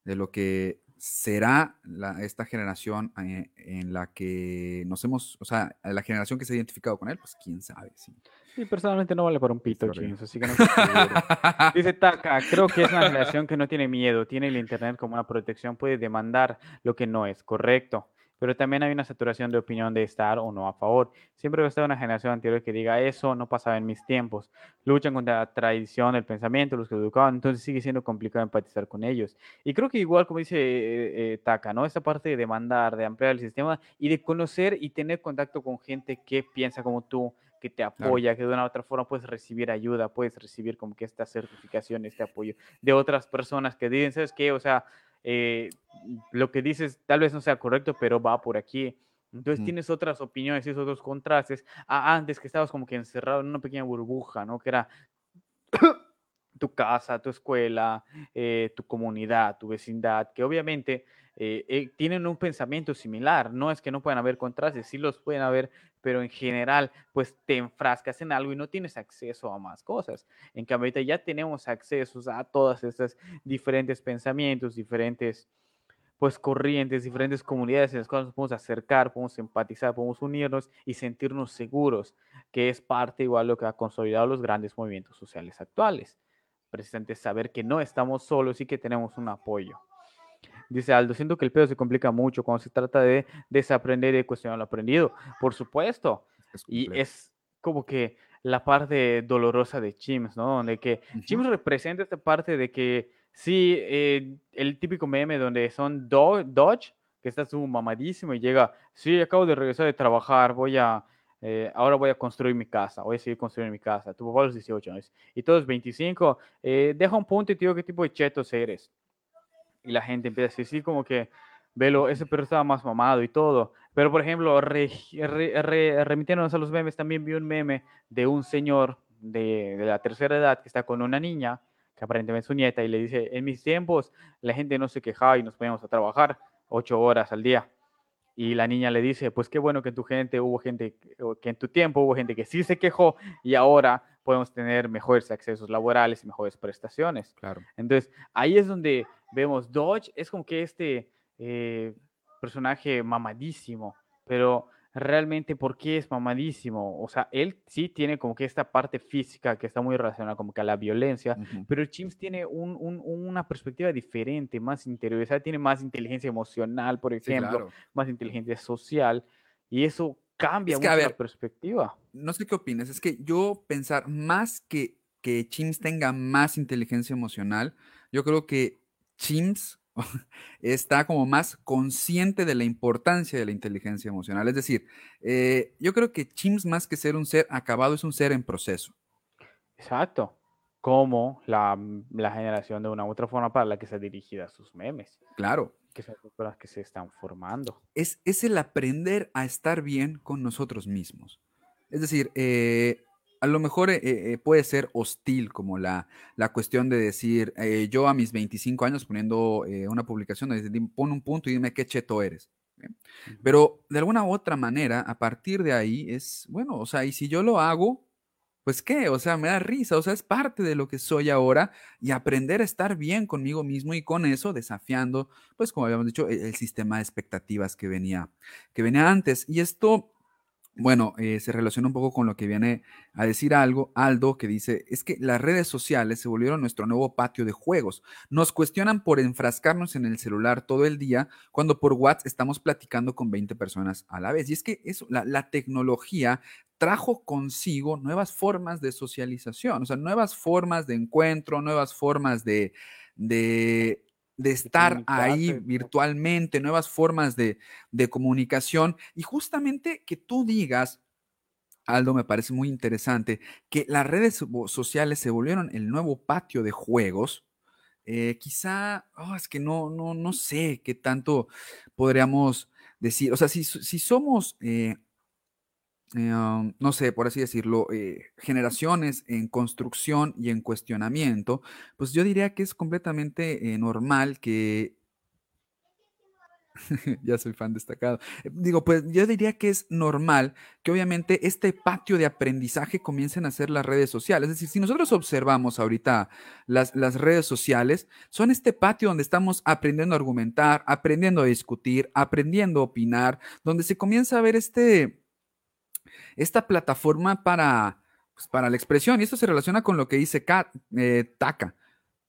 de lo que será esta generación eh, en la que nos hemos, o sea, la generación que se ha identificado con él, pues quién sabe. Sí, sí personalmente no vale para un pito, James, así que no Dice Taka, creo que es una generación que no tiene miedo, tiene el Internet como una protección, puede demandar lo que no es correcto pero también hay una saturación de opinión de estar o no a favor. Siempre va a estar una generación anterior que diga eso no pasaba en mis tiempos. Luchan contra la tradición del pensamiento, los que educaban, entonces sigue siendo complicado empatizar con ellos. Y creo que igual, como dice eh, eh, Taka, ¿no? Esa parte de demandar, de ampliar el sistema y de conocer y tener contacto con gente que piensa como tú, que te apoya, que de una u otra forma puedes recibir ayuda, puedes recibir como que esta certificación, este apoyo de otras personas que dicen, ¿sabes qué? O sea, eh, lo que dices tal vez no sea correcto, pero va por aquí. Entonces tienes otras opiniones y otros contrastes. antes que estabas como que encerrado en una pequeña burbuja, ¿no? Que era tu casa, tu escuela, eh, tu comunidad, tu vecindad, que obviamente eh, eh, tienen un pensamiento similar. No es que no puedan haber contrastes, sí los pueden haber, pero en general, pues te enfrascas en algo y no tienes acceso a más cosas. En cambio, ahorita ya tenemos acceso a todas estas diferentes pensamientos, diferentes pues corrientes, diferentes comunidades en las cuales nos podemos acercar, podemos empatizar, podemos unirnos y sentirnos seguros, que es parte igual lo que ha consolidado los grandes movimientos sociales actuales. Precisamente saber que no estamos solos y que tenemos un apoyo. Dice Aldo, siento que el pedo se complica mucho cuando se trata de desaprender y de cuestionar lo aprendido. Por supuesto. y es como que la parte dolorosa de Chims, ¿no? Donde que Chims representa esta parte de que sí, eh, el típico meme donde son Dodge, que está su mamadísimo y llega, sí, acabo de regresar de trabajar, voy a, eh, ahora voy a construir mi casa, voy a seguir construyendo mi casa. Tu papá a los 18 años y todos 25, eh, deja un punto y te digo qué tipo de chetos eres. Y la gente empieza a decir como que, velo, ese perro estaba más mamado y todo. Pero, por ejemplo, remitiéndonos a los memes, también vi un meme de un señor de, de la tercera edad que está con una niña, que aparentemente es su nieta, y le dice, en mis tiempos la gente no se quejaba y nos poníamos a trabajar ocho horas al día. Y la niña le dice, pues qué bueno que en tu gente hubo gente, que en tu tiempo hubo gente que sí se quejó y ahora podemos tener mejores accesos laborales y mejores prestaciones. Claro. Entonces, ahí es donde vemos Dodge, es como que este eh, personaje mamadísimo, pero realmente por qué es mamadísimo. O sea, él sí tiene como que esta parte física que está muy relacionada como que a la violencia, pero Chims tiene una perspectiva diferente, más interiorizada, tiene más inteligencia emocional, por ejemplo, más inteligencia social, y eso cambia mucho la perspectiva. No sé qué opinas, es que yo pensar más que que Chims tenga más inteligencia emocional, yo creo que Chims está como más consciente de la importancia de la inteligencia emocional. Es decir, eh, yo creo que Chims más que ser un ser acabado es un ser en proceso. Exacto. Como la, generación de una u otra forma para la que se dirigida a sus memes. Claro. Que son las que se están formando. Es, es el aprender a estar bien con nosotros mismos. Es decir, eh, a lo mejor eh, eh, puede ser hostil como la, la cuestión de decir, eh, yo a mis 25 años poniendo una publicación, pon un punto y dime qué cheto eres. Pero de alguna u otra manera, a partir de ahí es, bueno, o sea, y si yo lo hago, pues qué, o sea, me da risa, o sea, es parte de lo que soy ahora y aprender a estar bien conmigo mismo y con eso desafiando, pues como habíamos dicho, el, el sistema de expectativas que venía, que venía antes. Y esto bueno, eh, se relaciona un poco con lo que viene a decir algo, Aldo, que dice, es que las redes sociales se volvieron nuestro nuevo patio de juegos. Nos cuestionan por enfrascarnos en el celular todo el día, cuando por WhatsApp estamos platicando con 20 personas a la vez. Y es que eso, la, la tecnología trajo consigo nuevas formas de socialización, o sea, nuevas formas de encuentro, nuevas formas de, de de estar ahí virtualmente, nuevas formas de, comunicación y justamente que tú digas, Aldo, me parece muy interesante, que las redes sociales se volvieron el nuevo patio de juegos. Eh, quizá, oh, es que no, no, no sé qué tanto podríamos decir. O sea, si, si somos eh, eh, no sé, por así decirlo, eh, generaciones en construcción y en cuestionamiento, pues yo diría que es completamente eh, normal que... ya soy fan destacado. Digo, pues yo diría que es normal que obviamente este patio de aprendizaje comiencen a ser las redes sociales. Es decir, si nosotros observamos ahorita las, las redes sociales, son este patio donde estamos aprendiendo a argumentar, aprendiendo a discutir, aprendiendo a opinar, donde se comienza a ver este esta plataforma para, pues, para la expresión. Y esto se relaciona con lo que dice eh, Taka.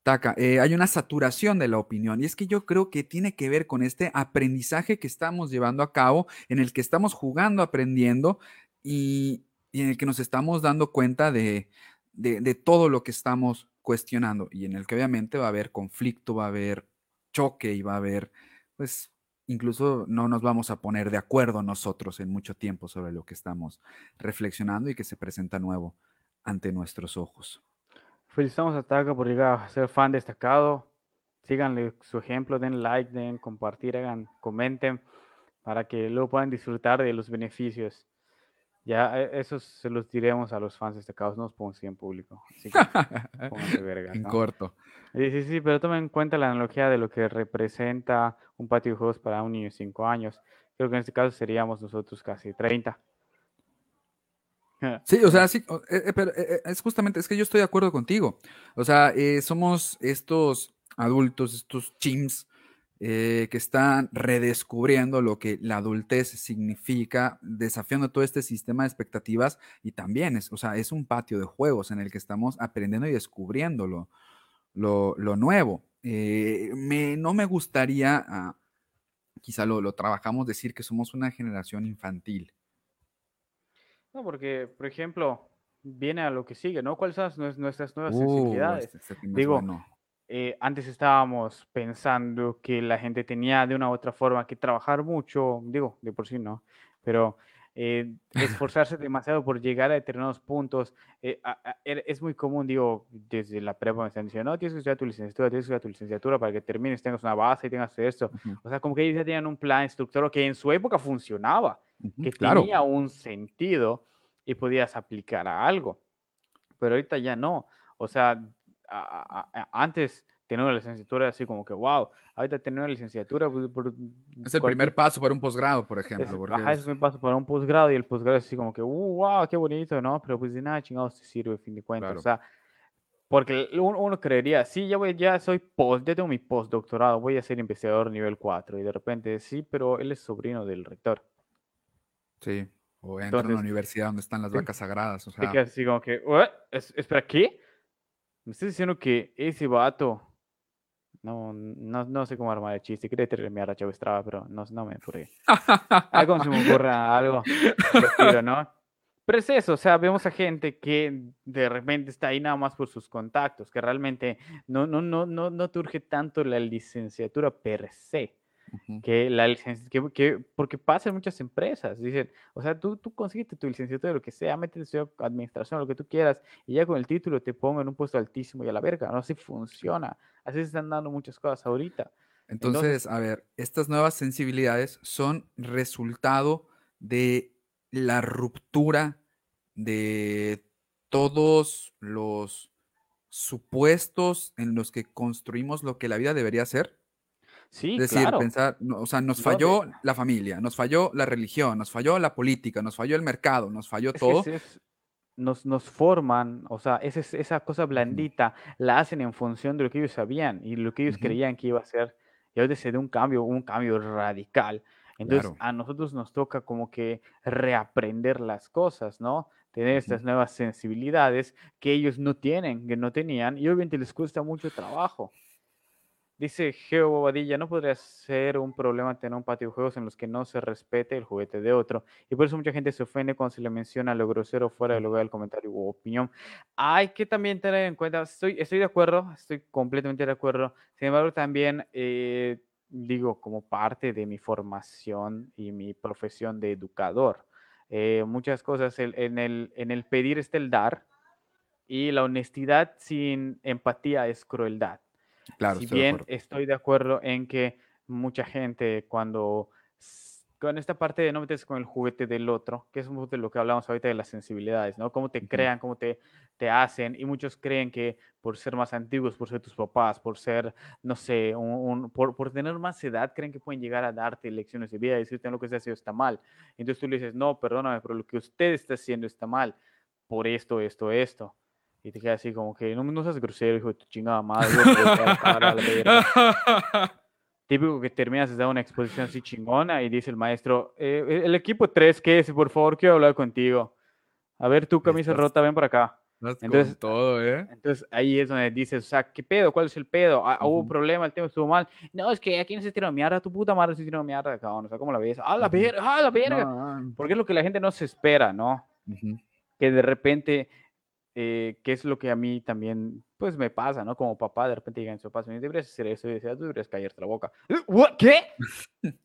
Taka, eh, hay una saturación de la opinión y es que yo creo que tiene que ver con este aprendizaje que estamos llevando a cabo, en el que estamos jugando, aprendiendo y, en el que nos estamos dando cuenta de, de todo lo que estamos cuestionando y en el que obviamente va a haber conflicto, va a haber choque y va a haber pues incluso no nos vamos a poner de acuerdo nosotros en mucho tiempo sobre lo que estamos reflexionando y que se presenta nuevo ante nuestros ojos. Felicitamos a Taka por llegar a ser fan destacado. Síganle su ejemplo, den like, den compartir, hagan, comenten para que luego puedan disfrutar de los beneficios. Ya, e, eso se los diremos a los fans destacados, no os pongan en público. Así que, verga, en corto. Sí, sí, sí, pero tomen en cuenta la analogía de lo que representa un patio de juegos para un niño de 5 años. Creo que en este caso seríamos nosotros casi 30. Sí, o sea, sí, eh, eh, pero eh, es justamente, es que yo estoy de acuerdo contigo. O sea, somos estos adultos, estos chims eh, que están redescubriendo lo que la adultez significa, desafiando todo este sistema de expectativas y también es, o sea, es un patio de juegos en el que estamos aprendiendo y descubriendo lo, lo, nuevo. Eh, me, no me gustaría, ah, quizá lo, lo trabajamos, decir que somos una generación infantil. No, porque, por ejemplo, viene a lo que sigue, ¿no? ¿Cuáles son nuestras nuevas uh, sensibilidades? Este, este Digo, eh, antes estábamos pensando que la gente tenía de una u otra forma que trabajar mucho, digo, de por sí no, pero eh, esforzarse demasiado por llegar a determinados puntos. Eh, er, es muy común, digo, desde la prepa me están diciendo, no, tienes que estudiar tu licenciatura, tienes que estudiar tu licenciatura para que termines, tengas una base y tengas esto. O sea, como que ellos ya tenían un plan estructurado que en su época funcionaba, que tenía un sentido y podías aplicar a algo. Pero ahorita ya no. O sea, antes tener una licenciatura así como que, wow, ahorita tener una licenciatura. Pues, es el primer paso para un posgrado, por ejemplo. Es, es... el primer paso para un posgrado y el posgrado es así como que, wow, uh, qué bonito, ¿no? Pero pues de nada chingados te sirve, a fin de cuentas. O sea, porque uno, creería, sí, ya, voy, ya soy post, ya tengo mi postdoctorado, voy a ser investigador nivel 4. Y de repente, sí, pero él es sobrino del rector. Sí, o entra en una universidad donde están las vacas sagradas. O sea, así como que, ¿espera qué? Me estás diciendo que ese vato no, no, no sé cómo armar el chiste. Quería terminar a Chavo Estrada, pero no, no me ocurre. algo se me ocurre, algo. Pero, ¿no? Pero es eso, o sea, vemos a gente que de repente está ahí nada más por sus contactos, que realmente no, no, no, no, no te urge tanto la licenciatura per se que la licencia, que, que, porque pasa en muchas empresas, dicen, o sea, tú, tú tu licenciatura, lo que sea, métete en administración, lo que tú quieras, y ya con el título te pongo en un puesto altísimo y a la verga, no así funciona, así se están dando muchas cosas ahorita. Entonces, a ver, estas nuevas sensibilidades son resultado de la ruptura de todos los supuestos en los que construimos lo que la vida debería ser. Sí, Es decir, pensar, o sea, nos falló la familia, nos falló la religión, nos falló la política, nos falló el mercado, nos falló todo. nos, nos forman, o sea, esa, esa cosa blandita la hacen en función de lo que ellos sabían y lo que ellos creían que iba a ser. Y ahora se da un cambio, un cambio radical. Entonces, a nosotros nos toca como que reaprender las cosas, ¿no? Tener estas nuevas sensibilidades que ellos no tienen, que no tenían, y obviamente les cuesta mucho trabajo. Dice Geo Bobadilla, no podría ser un problema tener un patio de juegos en los que no se respete el juguete de otro. Y por eso mucha gente se ofende cuando se le menciona lo grosero fuera del lugar del comentario u opinión. Hay que también tener en cuenta, estoy, estoy de acuerdo, estoy completamente de acuerdo. Sin embargo, también eh, digo, como parte de mi formación y mi profesión de educador, eh, muchas cosas en, el, en el pedir está el dar y la honestidad sin empatía es crueldad. Claro, si bien estoy de acuerdo en que mucha gente cuando con esta parte de no meterse con el juguete del otro, que es un poco de lo que hablamos ahorita de las sensibilidades, ¿no? Cómo te crean, cómo te, te hacen, y muchos creen que por ser más antiguos, por ser tus papás, por ser, no sé, un, por, por, tener más edad, creen que pueden llegar a darte lecciones de vida y decirte lo que está haciendo está mal. Entonces tú le dices, no, perdóname, pero lo que usted está haciendo está mal, por esto, esto, esto. Y te queda así como que no, no seas grosero, hijo de tu chingada madre. Típico que terminas de dar una exposición así chingona y dice el maestro, eh, el equipo 3, ¿qué es? Por favor, quiero hablar contigo. A ver, tu camisa rota, ven por acá. Entonces, todo, ¿eh? entonces ahí es donde dices, o sea, ¿qué pedo? ¿Cuál es el pedo? Ah, ¿Hubo un problema? ¿El tema estuvo mal? No, es que aquí no se tiró mierda, tu puta madre se tiró mierda, cabrón. O sea, ¿cómo la ves? ¡Ah, la verga! ¡Ah, la verga! Porque es lo que la gente no se espera, ¿no? Que de repente eh, que es lo que a mí también, pues me pasa, ¿no? Como papá, de repente llegan su papá, me deberías hacer eso, y decía, tú deberías callarte la boca. ¿Qué?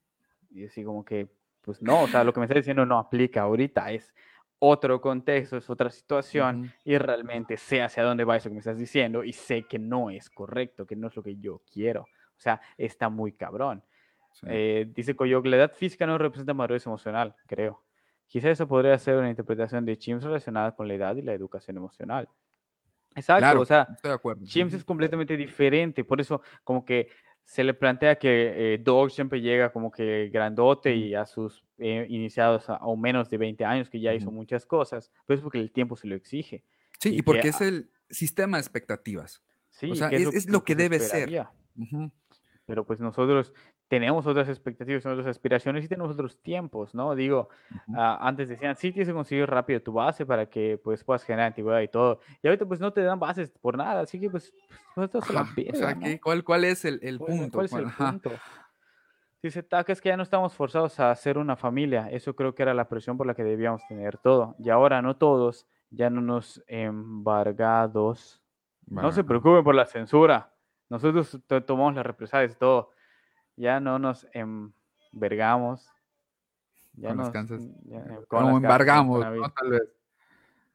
y así como que, pues no, o sea, lo que me está diciendo no aplica ahorita, es otro contexto, es otra situación, y realmente sé hacia dónde va eso que me estás diciendo, y sé que no es correcto, que no es lo que yo quiero. O sea, está muy cabrón. Eh, dice Coyoc, la edad física no representa madurez emocional, creo. Quizá eso podría ser una interpretación de Chims relacionada con la edad y la educación emocional. Exacto, o sea, Chims es completamente diferente, por eso como que se le plantea que eh, Dog siempre llega como que grandote y a sus eh, iniciados a, o menos de 20 años que ya hizo muchas cosas, pero es porque el tiempo se lo exige. Sí, y, porque es el sistema de expectativas. Sí, o sea, es, lo que, debe ser. Pero pues nosotros tenemos otras expectativas, otras aspiraciones y tenemos otros tiempos, ¿no? Digo, ah, antes decían, sí, tienes que conseguir rápido tu base para que pues puedas generar antigüedad y todo. Y ahorita pues no te dan bases por nada, así que pues, pues esto la o sea, ¿cuál, ¿cuál es el, el punto? ¿Cuál es el punto? Dice Taka, es que ya no estamos forzados a hacer una familia. Eso creo que era la presión por la que debíamos tener todo. Y ahora no todos, ya no nos embargados. No se preocupen por la censura. Nosotros tomamos las represalias y todo ya no nos envergamos. Ya nos, Como embargamos, Tal vez.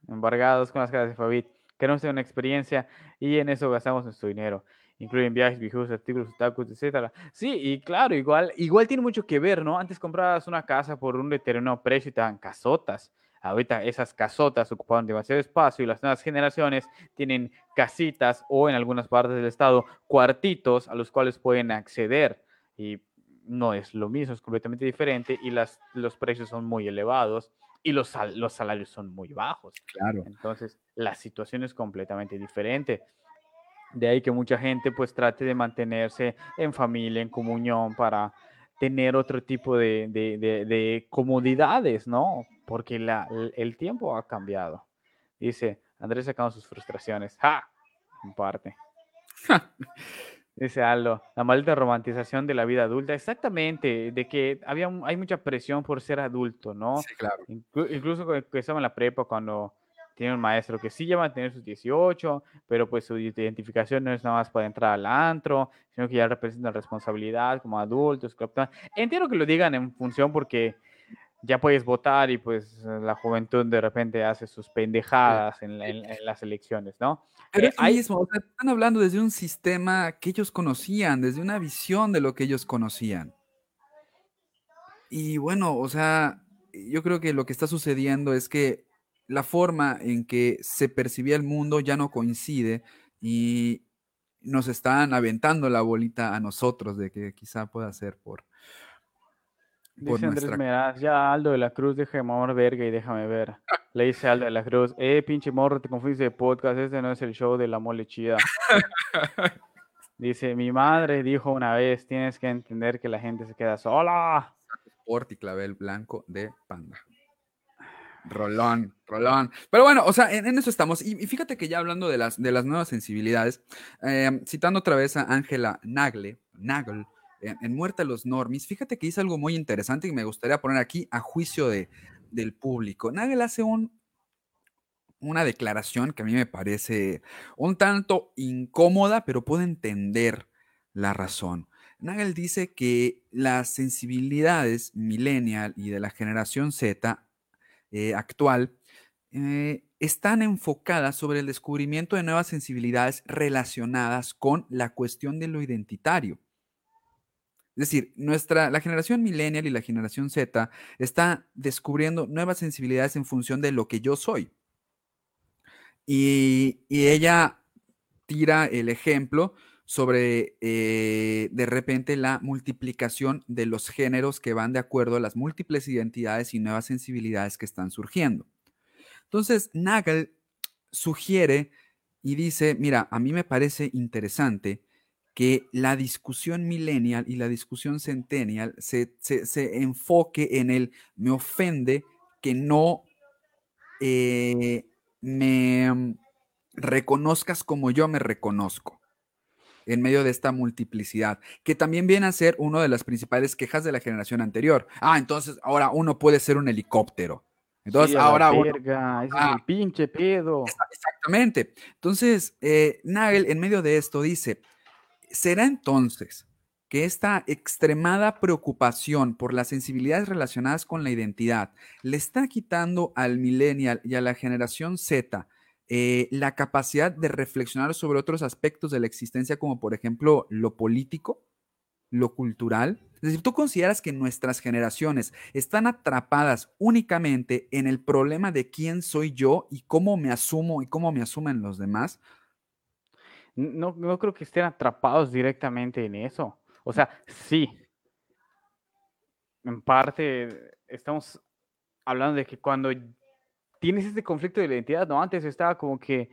Embargados con las casas de Fabit. Queremos tener una experiencia y en eso gastamos nuestro dinero. Incluyen viajes, viejos, artículos, tacos, etcétera. Sí, y claro, igual, igual tiene mucho que ver, ¿no? Antes comprabas una casa por un determinado precio y te dan casotas. Ahorita esas casotas ocupaban demasiado espacio y las nuevas generaciones tienen casitas o en algunas partes del estado cuartitos a los cuales pueden acceder. Y no es lo mismo, es completamente diferente y las, los precios son muy elevados y los, los salarios son muy bajos. Claro. Entonces, la situación es completamente diferente. De ahí que mucha gente pues trate de mantenerse en familia, en comunión, para tener otro tipo de, de, de, comodidades, ¿no? Porque la, el tiempo ha cambiado. Dice, Andrés sacando sus frustraciones. ¡Ja! En parte. Dice Aldo, la maldita romantización de la vida adulta. Exactamente, de que había, hay mucha presión por ser adulto, ¿no? Sí, claro. incluso cuando estaba en la prepa, cuando tiene un maestro que sí lleva a tener sus 18, pero pues su identificación no es nada más para entrar al antro, sino que ya representa responsabilidad como adultos. Entiendo que lo digan en función porque ya puedes votar y pues la juventud de repente hace sus pendejadas en, las elecciones, ¿no? Pero eh, ahí mismo, están hablando desde un sistema que ellos conocían, desde una visión de lo que ellos conocían. Y bueno, o sea, yo creo que lo que está sucediendo es que la forma en que se percibía el mundo ya no coincide y nos están aventando la bolita a nosotros de que quizá pueda ser por... Dice Andrés Meraz, ya Aldo de la Cruz, deja de verga y déjame ver. Le dice Aldo de la Cruz, eh, pinche morro, te confundiste de podcast, este no es el show de la mole chida. dice, mi madre dijo una vez, tienes que entender que la gente se queda sola. Sport y clavel blanco de panda. Rolón, rolón. Pero bueno, o sea, en, eso estamos. Y, fíjate que ya hablando de las, de las nuevas sensibilidades, em, citando otra vez a Ángela Nagle, Nagle, en, Muerte a los Normis, fíjate que hizo algo muy interesante y me gustaría poner aquí a juicio de, del público. Nagle hace un, una declaración que a mí me parece un tanto incómoda, pero puedo entender la razón. Nagel dice que las sensibilidades millennial y de la generación Z eh, actual, eh, están enfocadas sobre el descubrimiento de nuevas sensibilidades relacionadas con la cuestión de lo identitario. Es decir, nuestra, la generación millennial y la generación Z está descubriendo nuevas sensibilidades en función de lo que yo soy. Y, ella tira el ejemplo sobre eh, de repente la multiplicación de los géneros que van de acuerdo a las múltiples identidades y nuevas sensibilidades que están surgiendo. Entonces, Nagel sugiere y dice, mira, a mí me parece interesante que la discusión millennial y la discusión centennial se, enfoque en el me ofende que no eh, me reconozcas como yo me reconozco en medio de esta multiplicidad, que también viene a ser una de las principales quejas de la generación anterior. Ah, entonces ahora uno puede ser un helicóptero. Entonces ahora verga, es ah. pinche pedo. Exactamente. Entonces, eh, Nagel en medio de esto dice, ¿será entonces que esta extremada preocupación por las sensibilidades relacionadas con la identidad le está quitando al millennial y a la generación Z eh, la capacidad de reflexionar sobre otros aspectos de la existencia, como por ejemplo lo político, lo cultural. Es decir, ¿tú consideras que nuestras generaciones están atrapadas únicamente en el problema de quién soy yo y cómo me asumo y cómo me asumen los demás? No, no creo que estén atrapados directamente en eso. O sea, sí. En parte, estamos hablando de que cuando tienes este conflicto de identidad, ¿no? Antes estaba como que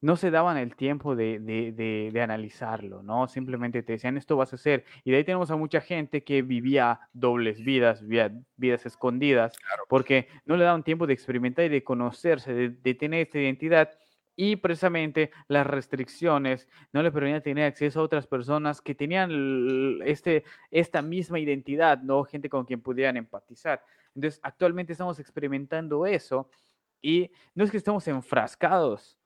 no se daban el tiempo de, de, de, analizarlo, ¿no? Simplemente te decían, esto vas a hacer. Y de ahí tenemos a mucha gente que vivía dobles vidas, vidas escondidas, porque no le daban tiempo de experimentar y de conocerse, de, tener esta identidad. Y precisamente las restricciones no le permitían tener acceso a otras personas que tenían este, esta misma identidad, ¿no? Gente con quien pudieran empatizar. Entonces, actualmente estamos experimentando eso y no es que estemos enfrascados,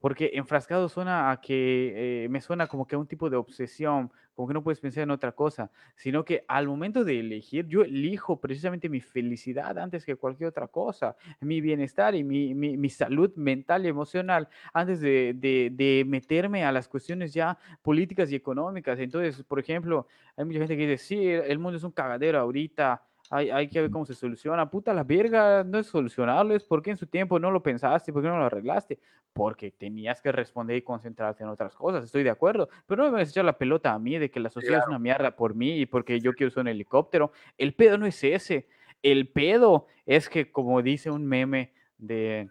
porque enfrascado suena a que eh, me suena como que a un tipo de obsesión, como que no puedes pensar en otra cosa, sino que al momento de elegir, yo elijo precisamente mi felicidad antes que cualquier otra cosa, mi bienestar y mi, mi, mi salud mental y emocional, antes de, de, de, meterme a las cuestiones ya políticas y económicas. Entonces, por ejemplo, hay mucha gente que dice, sí, el mundo es un cagadero ahorita, hay, hay, que ver cómo se soluciona. Puta, la verga no es solucionarlo, es porque en su tiempo no lo pensaste, porque no lo arreglaste, porque tenías que responder y concentrarte en otras cosas. Estoy de acuerdo, pero no me vas a echar la pelota a mí de que la sociedad es una mierda por mí y porque yo quiero usar un helicóptero. El pedo no es ese. El pedo es que, como dice un meme de,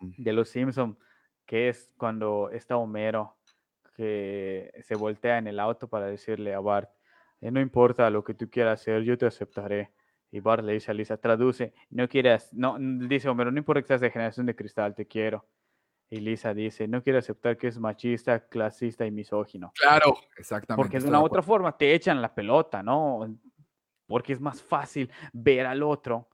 de Los Simpson, que es cuando está Homero, que se voltea en el auto para decirle a Bart, eh, no importa lo que tú quieras hacer, yo te aceptaré y Bart le dice a Lisa, traduce, no quieras, no, dice Homero, no importa que seas de generación de cristal, te quiero. Y Lisa dice, no quiero aceptar que es machista, clasista y misógino. Claro, exactamente. Porque de una otra forma te echan la pelota, ¿no? Porque es más fácil ver al otro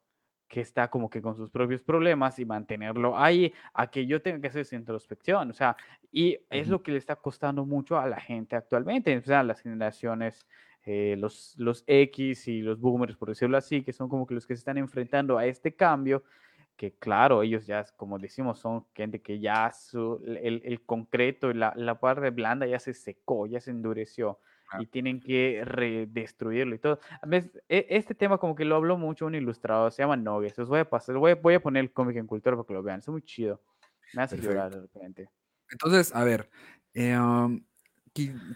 que está como que con sus propios problemas y mantenerlo ahí a que yo tenga que hacer esa introspección. O sea, y es lo que le está costando mucho a la gente actualmente, o sea, las generaciones eh, los, los X y los boomers, por decirlo así, que son como que los que se están enfrentando a este cambio, que claro, ellos ya, como decimos, son gente que ya su, el, el, concreto, la, la parte blanda ya se secó, ya se endureció y tienen que redestruirlo y todo. E, este tema como que lo habló mucho un ilustrador, se llama Nogues, os voy a pasar, voy a, voy a poner el cómic en cultura para que lo vean, es muy chido, me hace llorar de repente. Entonces, a ver, eh, um,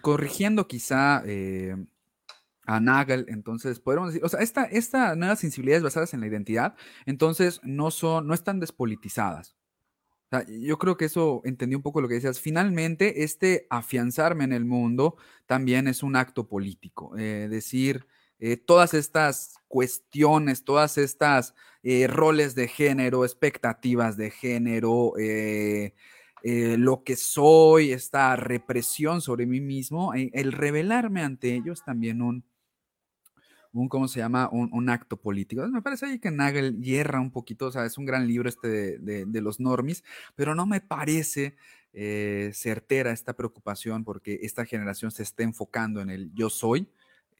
corrigiendo quizá eh, a Nagel, entonces podemos decir, o sea, esta, esta nuevas sensibilidades basadas en la identidad, entonces no son, no están despolitizadas. Yo creo que eso entendí un poco lo que decías. Finalmente, este afianzarme en el mundo también es un acto político. Eh, decir, eh, todas estas cuestiones, todas estas eh, roles de género, expectativas de género, lo que soy, esta represión sobre mí mismo, el revelarme ante ellos también un, un, ¿cómo se llama? Un, acto político. Me parece ahí que Nagel hierra un poquito, o sea, es un gran libro este de, los normis, pero no me parece eh, certera esta preocupación porque esta generación se está enfocando en el yo soy.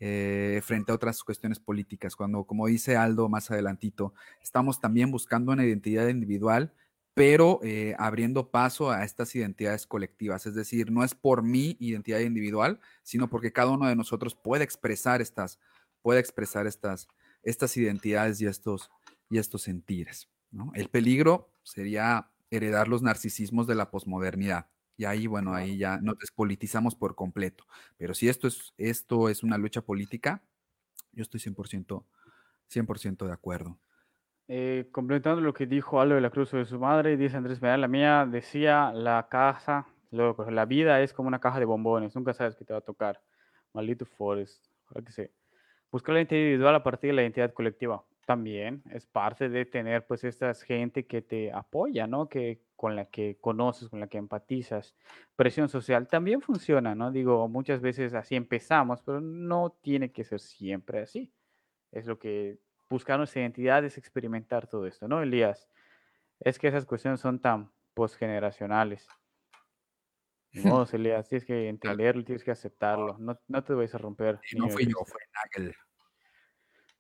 Eh, frente a otras cuestiones políticas, cuando, como dice Aldo más adelantito, estamos también buscando una identidad individual, pero eh, abriendo paso a estas identidades colectivas. Es decir, no es por mi identidad individual, sino porque cada uno de nosotros puede expresar estas, pueda expresar estas, estas identidades y estos, y estos sentires. El peligro sería heredar los narcisismos de la posmodernidad. Y ahí, bueno, ahí ya nos despolitizamos por completo. Pero si esto es, esto es una lucha política, yo estoy 100%, 100 de acuerdo. Eh, complementando lo que dijo Aldo de la Cruz de su madre, dice Andrés Medal, la mía decía, la casa, la vida es como una caja de bombones, nunca sabes qué te va a tocar. Maldito Forrest, ojalá que sé. Buscar la identidad individual a partir de la identidad colectiva también es parte de tener pues esta gente que te apoya, ¿no? Que con la que conoces, con la que empatizas. Presión social también funciona, ¿no? Digo, muchas veces así empezamos, pero no tiene que ser siempre así. Es lo que buscar nuestra identidad es experimentar todo esto, ¿no, Elías? Es que esas cuestiones son tan postgeneracionales. No, Celia, tienes que entenderlo, tienes que aceptarlo. No, no te vayas a romper. no fui yo, fue Nagel.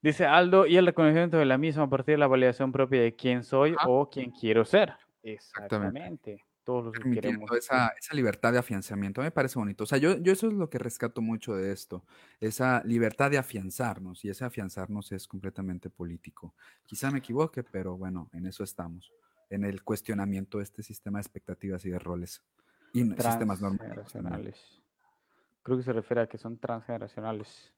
Dice Aldo, y el reconocimiento de la misma a partir de la validación propia de quién soy o quién quiero ser. Exactamente. Todos los que queremos. Esa, esa, libertad de afianzamiento me parece bonito. O sea, yo, yo eso es lo que rescato mucho de esto. Esa libertad de afianzarnos. Y ese afianzarnos es completamente político. Quizá me equivoque, pero bueno, en eso estamos. En el cuestionamiento de este sistema de expectativas y de roles y sistemas normales. Creo que se refiere a que son transgeneracionales.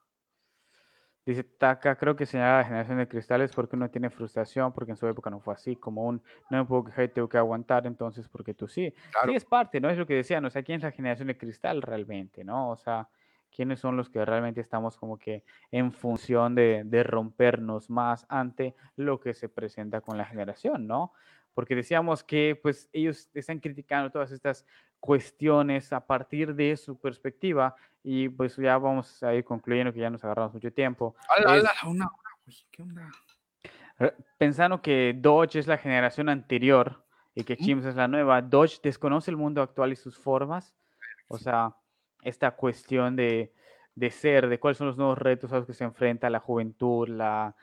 Dice Taka, creo que se llama generación de cristales porque uno tiene frustración, porque en su época no fue así, como un no me puedo quejar, tengo que aguantar, entonces porque tú sí. Sí, es parte, ¿no? Es lo que decían, o sea, ¿quién es la generación de cristal realmente, no? O sea, ¿quiénes son los que realmente estamos como que en función de, de rompernos más ante lo que se presenta con la generación, ¿no? porque decíamos que pues ellos están criticando todas estas cuestiones a partir de su perspectiva y pues ya vamos a ir concluyendo que ya nos agarramos mucho tiempo. ¿Qué onda? Pensando que Dodge es la generación anterior y que Chimps es la nueva. Dodge desconoce el mundo actual y sus formas. O sea, esta cuestión de, de ser, de cuáles son los nuevos retos a los que se enfrenta la juventud, la,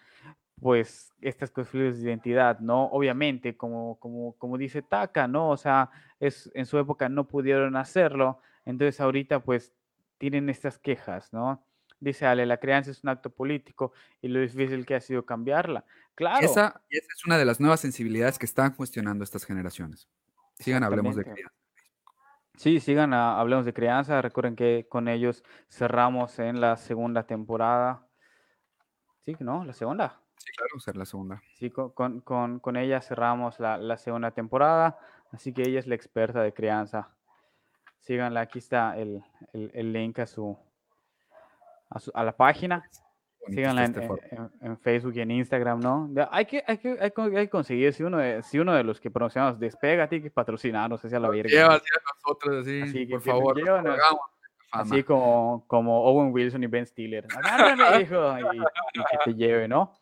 pues estas cuestiones de identidad, ¿no? Obviamente, como, como, como dice Taka, ¿no? O sea, es, en su época no pudieron hacerlo, entonces ahorita pues tienen estas quejas, ¿no? Dice Ale, la crianza es un acto político y lo difícil que ha sido cambiarla. Claro. Esa, esa es una de las nuevas sensibilidades que están cuestionando estas generaciones. Sigan, hablemos de crianza. Sí, sigan, hablemos de crianza. Recuerden que con ellos cerramos en la segunda temporada. Sí, ¿no? La segunda. Sí, claro, ser la segunda. Sí, con, con, con ella cerramos la, la, segunda temporada, así que ella es la experta de crianza. Síganla, aquí está el, el, el link a su, a, su, a la página. Síganla en, en, Facebook y en Instagram, ¿no? Hay que, hay que, hay que conseguir, si uno, de, si uno de los que pronunciamos despega, tiene que patrocinarnos, sea la verga. Lleva, nosotros, así, así por favor. así como, como Owen Wilson y Ben Stiller. Agárrame, hijo, y, y que te lleve, ¿no?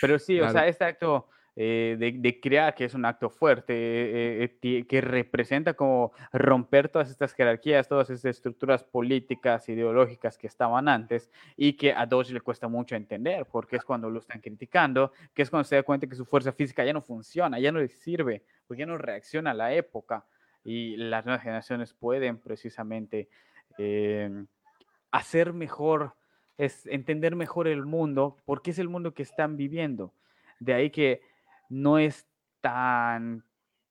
Pero sí, o sea, este acto eh, de, de, crear, que es un acto fuerte, eh, eh, que representa como romper todas estas jerarquías, todas estas estructuras políticas, ideológicas que estaban antes y que a Dodge le cuesta mucho entender, porque es cuando lo están criticando, que es cuando se da cuenta que su fuerza física ya no funciona, ya no le sirve, porque ya no reacciona a la época. Y las nuevas generaciones pueden precisamente hacer mejor es entender mejor el mundo, porque es el mundo que están viviendo. De ahí que no es tan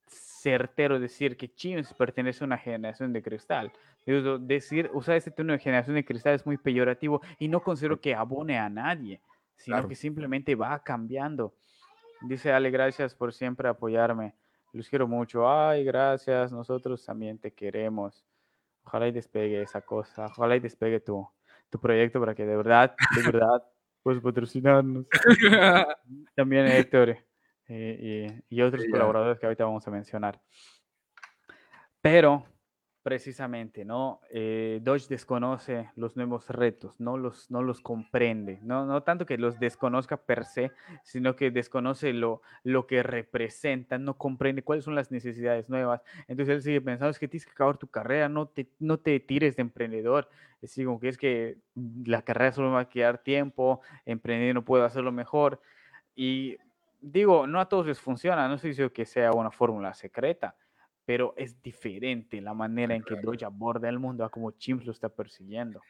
certero decir que Chimps pertenece a una generación de cristal. Decir, usar este término de generación de cristal es muy peyorativo y no considero que abone a nadie, sino que simplemente va cambiando. Dice Ale, gracias por siempre apoyarme. Los quiero mucho. Ay, gracias. Nosotros también te queremos. Ojalá y despegue esa cosa. Ojalá y despegue tú tu proyecto para que de verdad, de verdad, puedas patrocinarnos. También Héctor eh, y, y, otros colaboradores que ahorita vamos a mencionar. Pero precisamente, ¿no? Eh, Dodge desconoce los nuevos retos, no los, no los comprende, no, no tanto que los desconozca per se, sino que desconoce lo, lo que representan, no comprende cuáles son las necesidades nuevas. Entonces él sigue pensando, es que tienes que acabar tu carrera, no te, no te tires de emprendedor. Es como que es que la carrera solo va a quedar tiempo, emprender no puedo hacerlo mejor. Y digo, no a todos les funciona, no estoy diciendo que sea una fórmula secreta, pero es diferente la manera en que Doge aborda el mundo a como Chimps lo está persiguiendo.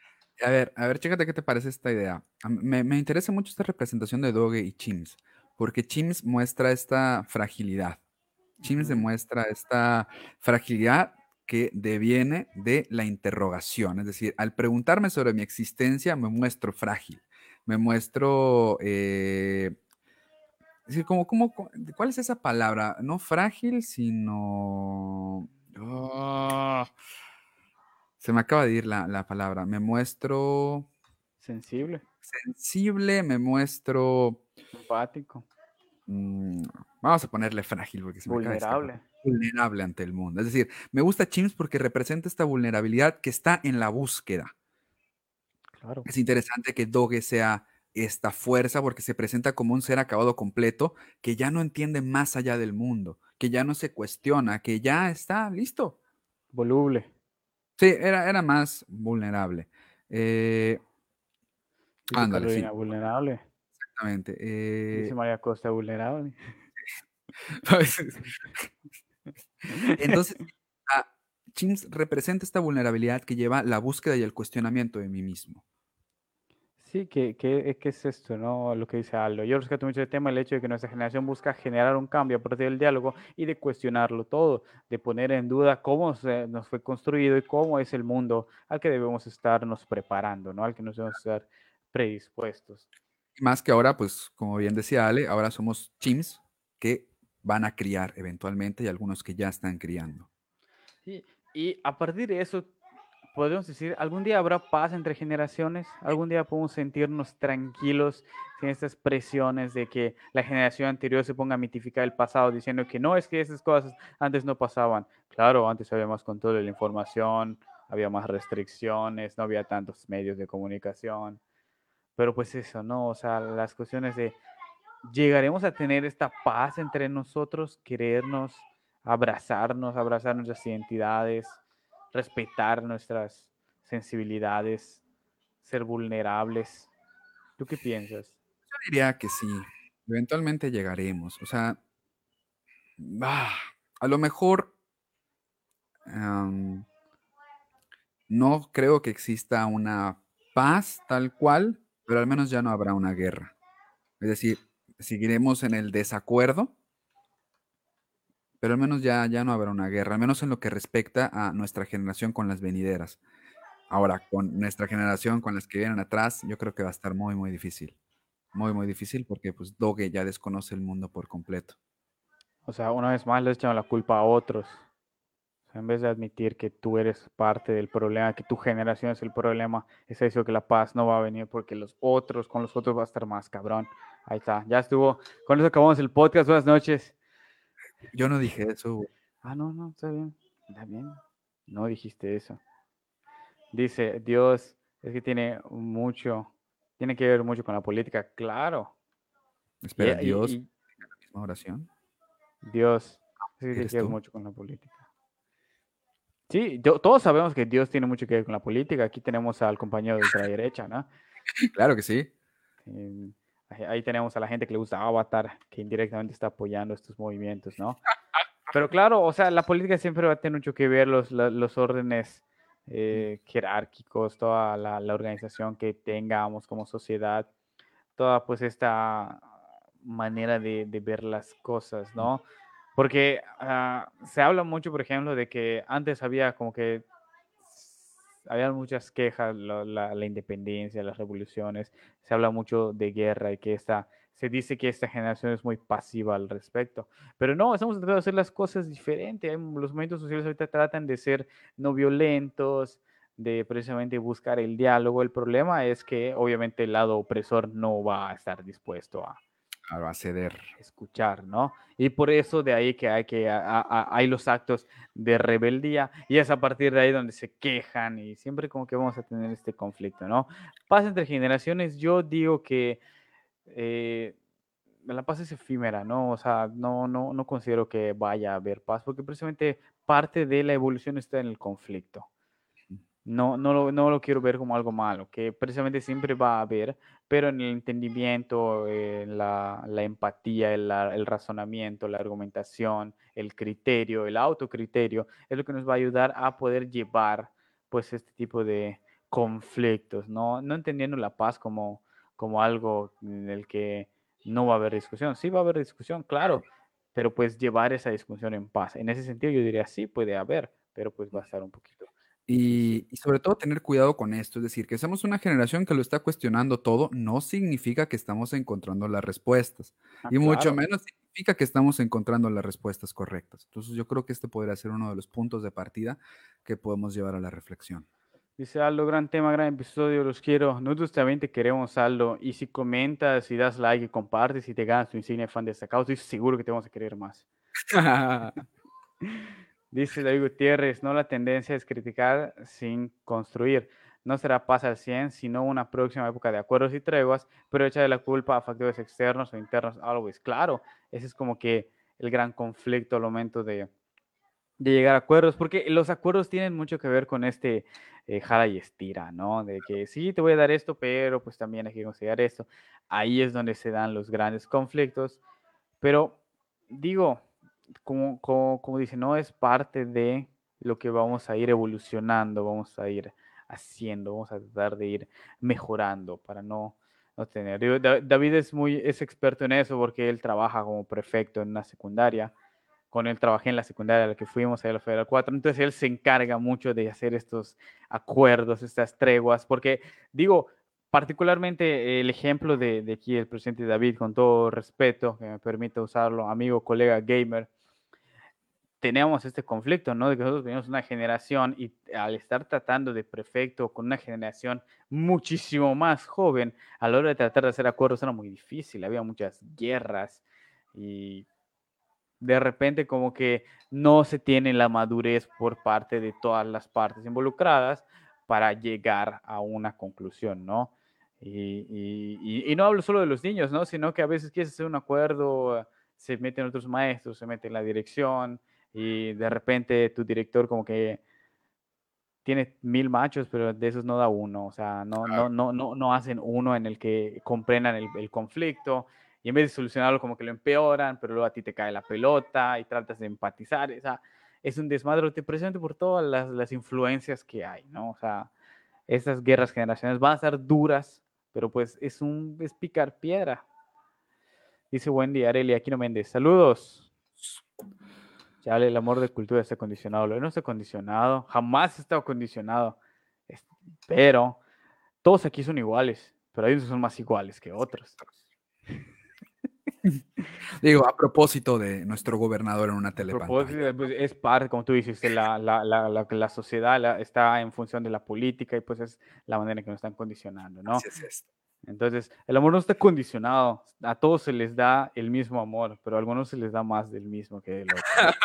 A ver, a ver, chécate qué te parece esta idea. Me, me interesa mucho esta representación de Doge y Chimps, porque Chimps muestra esta fragilidad. Chimps demuestra esta fragilidad que deviene de la interrogación. Es decir, al preguntarme sobre mi existencia, me muestro frágil, me muestro eh, decir, como, como, ¿cuál es esa palabra? No frágil, sino... Ah, se me acaba de ir la, palabra. Me muestro... Sensible. Sensible, me muestro... Empático. Mm, vamos a ponerle frágil porque se me Vulnerable. vulnerable ante el mundo. Es decir, me gusta Chimps porque representa esta vulnerabilidad que está en la búsqueda. Claro. Es interesante que Doge sea esta fuerza porque se presenta como un ser acabado completo que ya no entiende más allá del mundo, que ya no se cuestiona, que ya está listo. Voluble. Sí, era, era más vulnerable. Eh, ándale, vulnerable. Exactamente. Eh, Dice María Costa vulnerable. Entonces, Chins representa esta vulnerabilidad que lleva la búsqueda y el cuestionamiento de mí mismo. Sí, que, que, que, es esto, ¿no? Lo que dice Aldo. Yo rescato mucho el tema, el hecho de que nuestra generación busca generar un cambio a partir del diálogo y de cuestionarlo todo, de poner en duda cómo se nos fue construido y cómo es el mundo al que debemos estarnos preparando, ¿no? Al que nos debemos estar predispuestos. Más que ahora, pues, como bien decía Ale, ahora somos chims que van a criar eventualmente y algunos que ya están criando. Sí, y a partir de eso podemos decir, algún día habrá paz entre generaciones, algún día podemos sentirnos tranquilos sin estas presiones de que la generación anterior se ponga a mitificar el pasado diciendo que no, es que esas cosas antes no pasaban. Claro, antes había más control de la información, había más restricciones, no había tantos medios de comunicación. Pero pues eso, ¿no? O sea, las cuestiones de llegaremos a tener esta paz entre nosotros, querernos, abrazarnos, abrazar nuestras identidades, respetar nuestras sensibilidades, ser vulnerables. ¿Tú qué piensas? Yo diría que sí, eventualmente llegaremos. O sea, ah, a lo mejor no creo que exista una paz tal cual, pero al menos ya no habrá una guerra. Es decir, seguiremos en el desacuerdo, pero al menos ya, ya no habrá una guerra, al menos en lo que respecta a nuestra generación con las venideras. Ahora, con nuestra generación, con las que vienen atrás, yo creo que va a estar muy, muy difícil. Muy, muy difícil porque pues Doge ya desconoce el mundo por completo. O sea, una vez más le echan la culpa a otros. en vez de admitir que tú eres parte del problema, que tu generación es el problema, es eso que la paz no va a venir porque los otros, con los otros va a estar más cabrón. Ahí está, ya estuvo. Con eso acabamos el podcast. Buenas noches. Yo no dije eso. Ah, no, no, está bien. Está bien. No dijiste eso. Dice, Dios es que tiene mucho, tiene que ver mucho con la política, claro. Espera, Dios, y, la misma oración. Dios, es que tiene que ver mucho con la política. Sí, todos sabemos que Dios tiene mucho que ver con la política. Aquí tenemos al compañero de la derecha, ¿no? Claro que sí. Ahí tenemos a la gente que le gusta Avatar, que indirectamente está apoyando estos movimientos, ¿no? Pero claro, o sea, la política siempre va a tener mucho que ver los, los órdenes eh, jerárquicos, toda la, organización que tengamos como sociedad, toda pues esta manera de, ver las cosas, ¿no? Porque ah, se habla mucho, por ejemplo, de que antes había como que había muchas quejas, la, la, independencia, las revoluciones, se habla mucho de guerra y que esta se dice que esta generación es muy pasiva al respecto. Pero no, estamos tratando de hacer las cosas diferentes. Los movimientos sociales ahorita tratan de ser no violentos, de precisamente buscar el diálogo. El problema es que obviamente el lado opresor no va a estar dispuesto a, a ceder. Escuchar, ¿no? Y por eso de ahí que hay que hay los actos de rebeldía y es a partir de ahí donde se quejan y siempre como que vamos a tener este conflicto, ¿no? Paz entre generaciones, yo digo que eh, la paz es efímera, ¿no? O sea, no, no, no considero que vaya a haber paz, porque precisamente parte de la evolución está en el conflicto. No, no, lo, no lo quiero ver como algo malo, que precisamente siempre va a haber, pero en el entendimiento, la, la, empatía, el, el, razonamiento, la argumentación, el criterio, el autocriterio, es lo que nos va a ayudar a poder llevar pues este tipo de conflictos, ¿no? No entendiendo la paz como como algo en el que no va a haber discusión. Sí va a haber discusión, claro, pero pues llevar esa discusión en paz. En ese sentido yo diría sí puede haber, pero pues va a estar un poquito. Y, sobre todo tener cuidado con esto, es decir, que somos una generación que lo está cuestionando todo, no significa que estamos encontrando las respuestas, ah, y mucho menos significa que estamos encontrando las respuestas correctas. Entonces yo creo que este podría ser uno de los puntos de partida que podemos llevar a la reflexión. Dice Aldo, gran tema, gran episodio, los quiero. Nosotros también te queremos, Aldo. Y si comentas, si das like y compartes y te ganas tu insignia fan destacado, estoy seguro que te vamos a querer más. Dice David Gutiérrez, no la tendencia es criticar sin construir. No será paz al 100, sino una próxima época de acuerdos y treguas, pero echa de la culpa a factores externos o internos, always. Claro, ese es como que el gran conflicto al momento de, de llegar a acuerdos, porque los acuerdos tienen mucho que ver con este eh, jala y estira, ¿no? De que sí, te voy a dar esto, pero pues también hay que considerar esto. Ahí es donde se dan los grandes conflictos, pero digo, como, como, como dice, no es parte de lo que vamos a ir evolucionando, vamos a ir haciendo, vamos a tratar de ir mejorando para no, no tener. David es muy es experto en eso porque él trabaja como prefecto en una secundaria con él trabajé en la secundaria a la que fuimos, a la Federal 4, entonces él se encarga mucho de hacer estos acuerdos, estas treguas, porque digo, particularmente el ejemplo de, de aquí el presidente David, con todo respeto, que me permite usarlo, amigo, colega gamer, teníamos este conflicto, ¿no? De que nosotros teníamos una generación y al estar tratando de prefecto con una generación muchísimo más joven, a la hora de tratar de hacer acuerdos era muy difícil, había muchas guerras y de repente como que no se tiene la madurez por parte de todas las partes involucradas para llegar a una conclusión, ¿no? Y, no hablo solo de los niños, ¿no? Sino que a veces quieres hacer un acuerdo, se meten otros maestros, se mete la dirección, y de repente tu director como que tiene mil machos, pero de esos no da uno, o sea, no, no, no, no, no hacen uno en el que comprendan el, el, conflicto y en vez de solucionarlo como que lo empeoran, pero luego a ti te cae la pelota y tratas de empatizar, o sea, es un desmadre, te presento por todas las, las influencias que hay, ¿no? O sea, esas guerras generacionales van a ser duras, pero pues es un es picar piedra. Dice Wendy Areli Aquino Méndez, saludos. Ya el amor de cultura está condicionado. Lo no está condicionado, jamás ha estado condicionado. Pero todos aquí son iguales, pero hay unos son más iguales que otros. Digo, a propósito de nuestro gobernador en una telepantalla. Pues, es parte, como tú dices, la, la, la, la sociedad está en función de la política y pues es la manera en que nos están condicionando, ¿no? Entonces, el amor no está condicionado. A todos se les da el mismo amor, pero a algunos se les da más del mismo que del otro.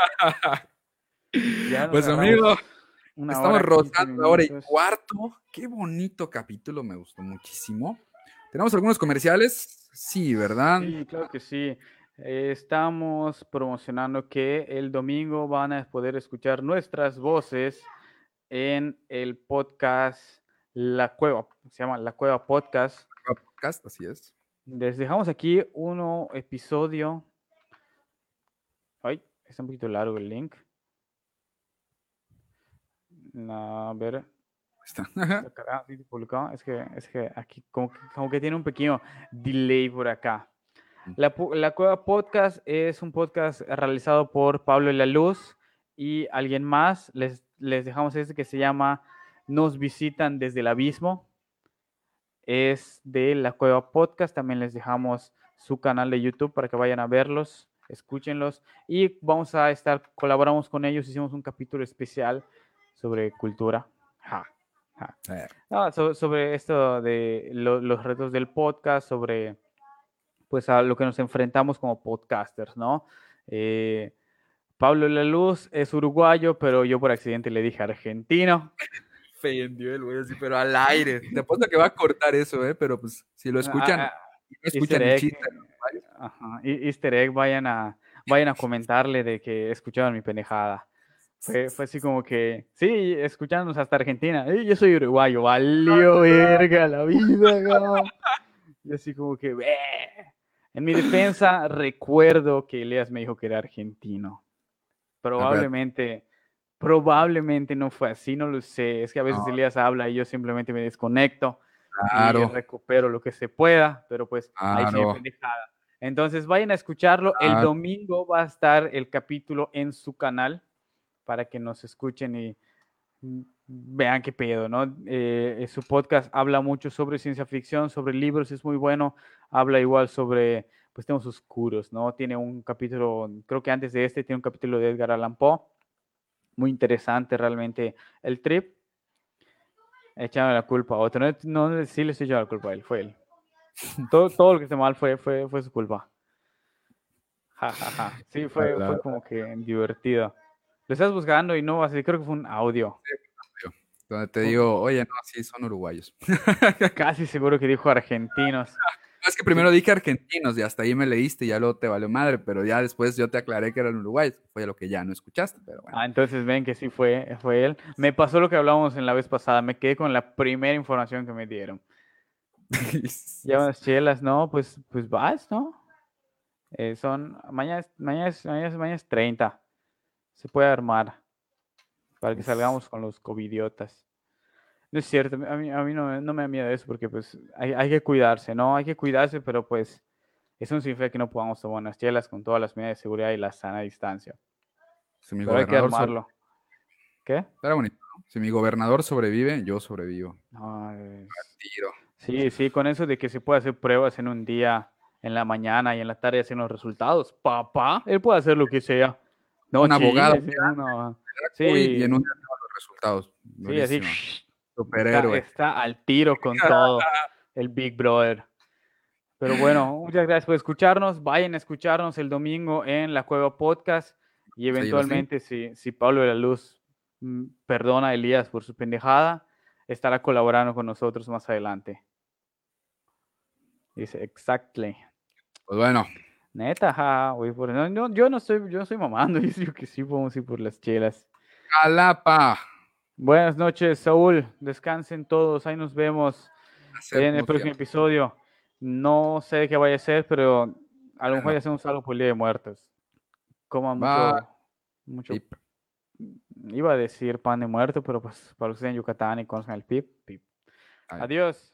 pues amigo, estamos rotando ahora y cuarto. Qué bonito capítulo, me gustó muchísimo. ¿Tenemos algunos comerciales? Sí, ¿verdad? Sí, claro que sí. estamos promocionando que el domingo van a poder escuchar nuestras voces en el podcast La Cueva. Se llama La Cueva Podcast podcast, así es. Les dejamos aquí uno episodio. Ay, está un poquito largo el link. A ver. Está. Es que, es que aquí como que, como que tiene un pequeño delay por acá. La, la, Cueva Podcast es un podcast realizado por Pablo La Luz y alguien más. Les, les dejamos este que se llama Nos visitan desde el abismo es de La Cueva Podcast. También les dejamos su canal de YouTube para que vayan a verlos, escúchenlos. Y vamos a estar, colaboramos con ellos, hicimos un capítulo especial sobre cultura. sobre esto de los retos del podcast, sobre pues a lo que nos enfrentamos como podcasters, ¿no? Eh, Pablo La Luz es uruguayo, pero yo por accidente le dije argentino ofendió el güey así, pero al aire. Te apuesto que va a cortar eso, ¿eh? Pero pues, si lo escuchan, ah, escuchan el chiste. Ajá. Easter egg, vayan a, vayan a comentarle de que escucharon mi pendejada. Fue, fue así como que, sí, escuchándonos hasta Argentina. yo soy uruguayo, valió verga la vida, Y así como que, en mi defensa, recuerdo que Elias me dijo que era argentino. Probablemente Probablemente no fue así, no lo sé. Es que a veces Elías habla y yo simplemente me desconecto y recupero lo que se pueda, pero pues ahí Entonces vayan a escucharlo. El domingo va a estar el capítulo en su canal para que nos escuchen y vean qué pedo, ¿no? Eh, su podcast habla mucho sobre ciencia ficción, sobre libros, es muy bueno. Habla igual sobre, pues, temas oscuros, ¿no? Tiene un capítulo, creo que antes de este, tiene un capítulo de Edgar Allan Poe muy interesante realmente el trip. Echando la culpa a otro. No, no sí le estoy echando la culpa a él, fue él. todo, todo lo que esté mal fue, fue, fue su culpa. Ja, ja, ja. Sí, fue, fue como que divertido. Lo estás buscando y no, así creo que fue un audio. Donde te digo, oye, no, sí, son uruguayos. Casi seguro que dijo argentinos. Es que primero dije argentinos y hasta ahí me leíste y ya luego te valió madre, pero ya después yo te aclaré que eran uruguayos, fue lo que ya no escuchaste, pero bueno. Ah, entonces ven que sí fue, fue él. Me pasó lo que hablábamos en la vez pasada, me quedé con la primera información que me dieron. ya unas chelas, no, pues, pues vas, ¿no? Eh, son, mañana es, mañana, es, mañana, es, 30, se puede armar para que salgamos con los covidiotas. No es cierto, a mí, a mí no, no, me da miedo eso porque pues hay, hay, que cuidarse, ¿no? Hay que cuidarse, pero pues es un sinfín que no podamos tomar unas chelas con todas las medidas de seguridad y la sana distancia. Si mi hay que armarlo. ¿Qué? Era bonito, Si mi gobernador sobrevive, yo sobrevivo. Sí, sí, con eso de que se puede hacer pruebas en un día, en la mañana y en la tarde hacer los resultados. Papá, él puede hacer lo que sea. No, un abogado. Sí, y en un día los resultados. Sí, así Superhéroe. Está, al tiro con todo el Big Brother. Pero bueno, muchas gracias por escucharnos. Vayan a escucharnos el domingo en la Cueva Podcast. Y eventualmente, si, si Pablo de la Luz mm, perdona a Elías por su pendejada, estará colaborando con nosotros más adelante. Dice, exactly. Pues bueno. Neta, ja, güey, por... no, yo no estoy, yo no estoy mamando, yo digo que sí podemos ir por las chelas. Calapa. Buenas noches, Saúl. Descansen todos, ahí nos vemos en el próximo episodio. No sé qué vaya a ser, pero a lo mejor ya hacemos algo por el Día de Muertos. Coman mucho, mucho. Iba a decir pan de muerto, pero pues para los que estén en Yucatán y conozcan el pip, pip. Adiós.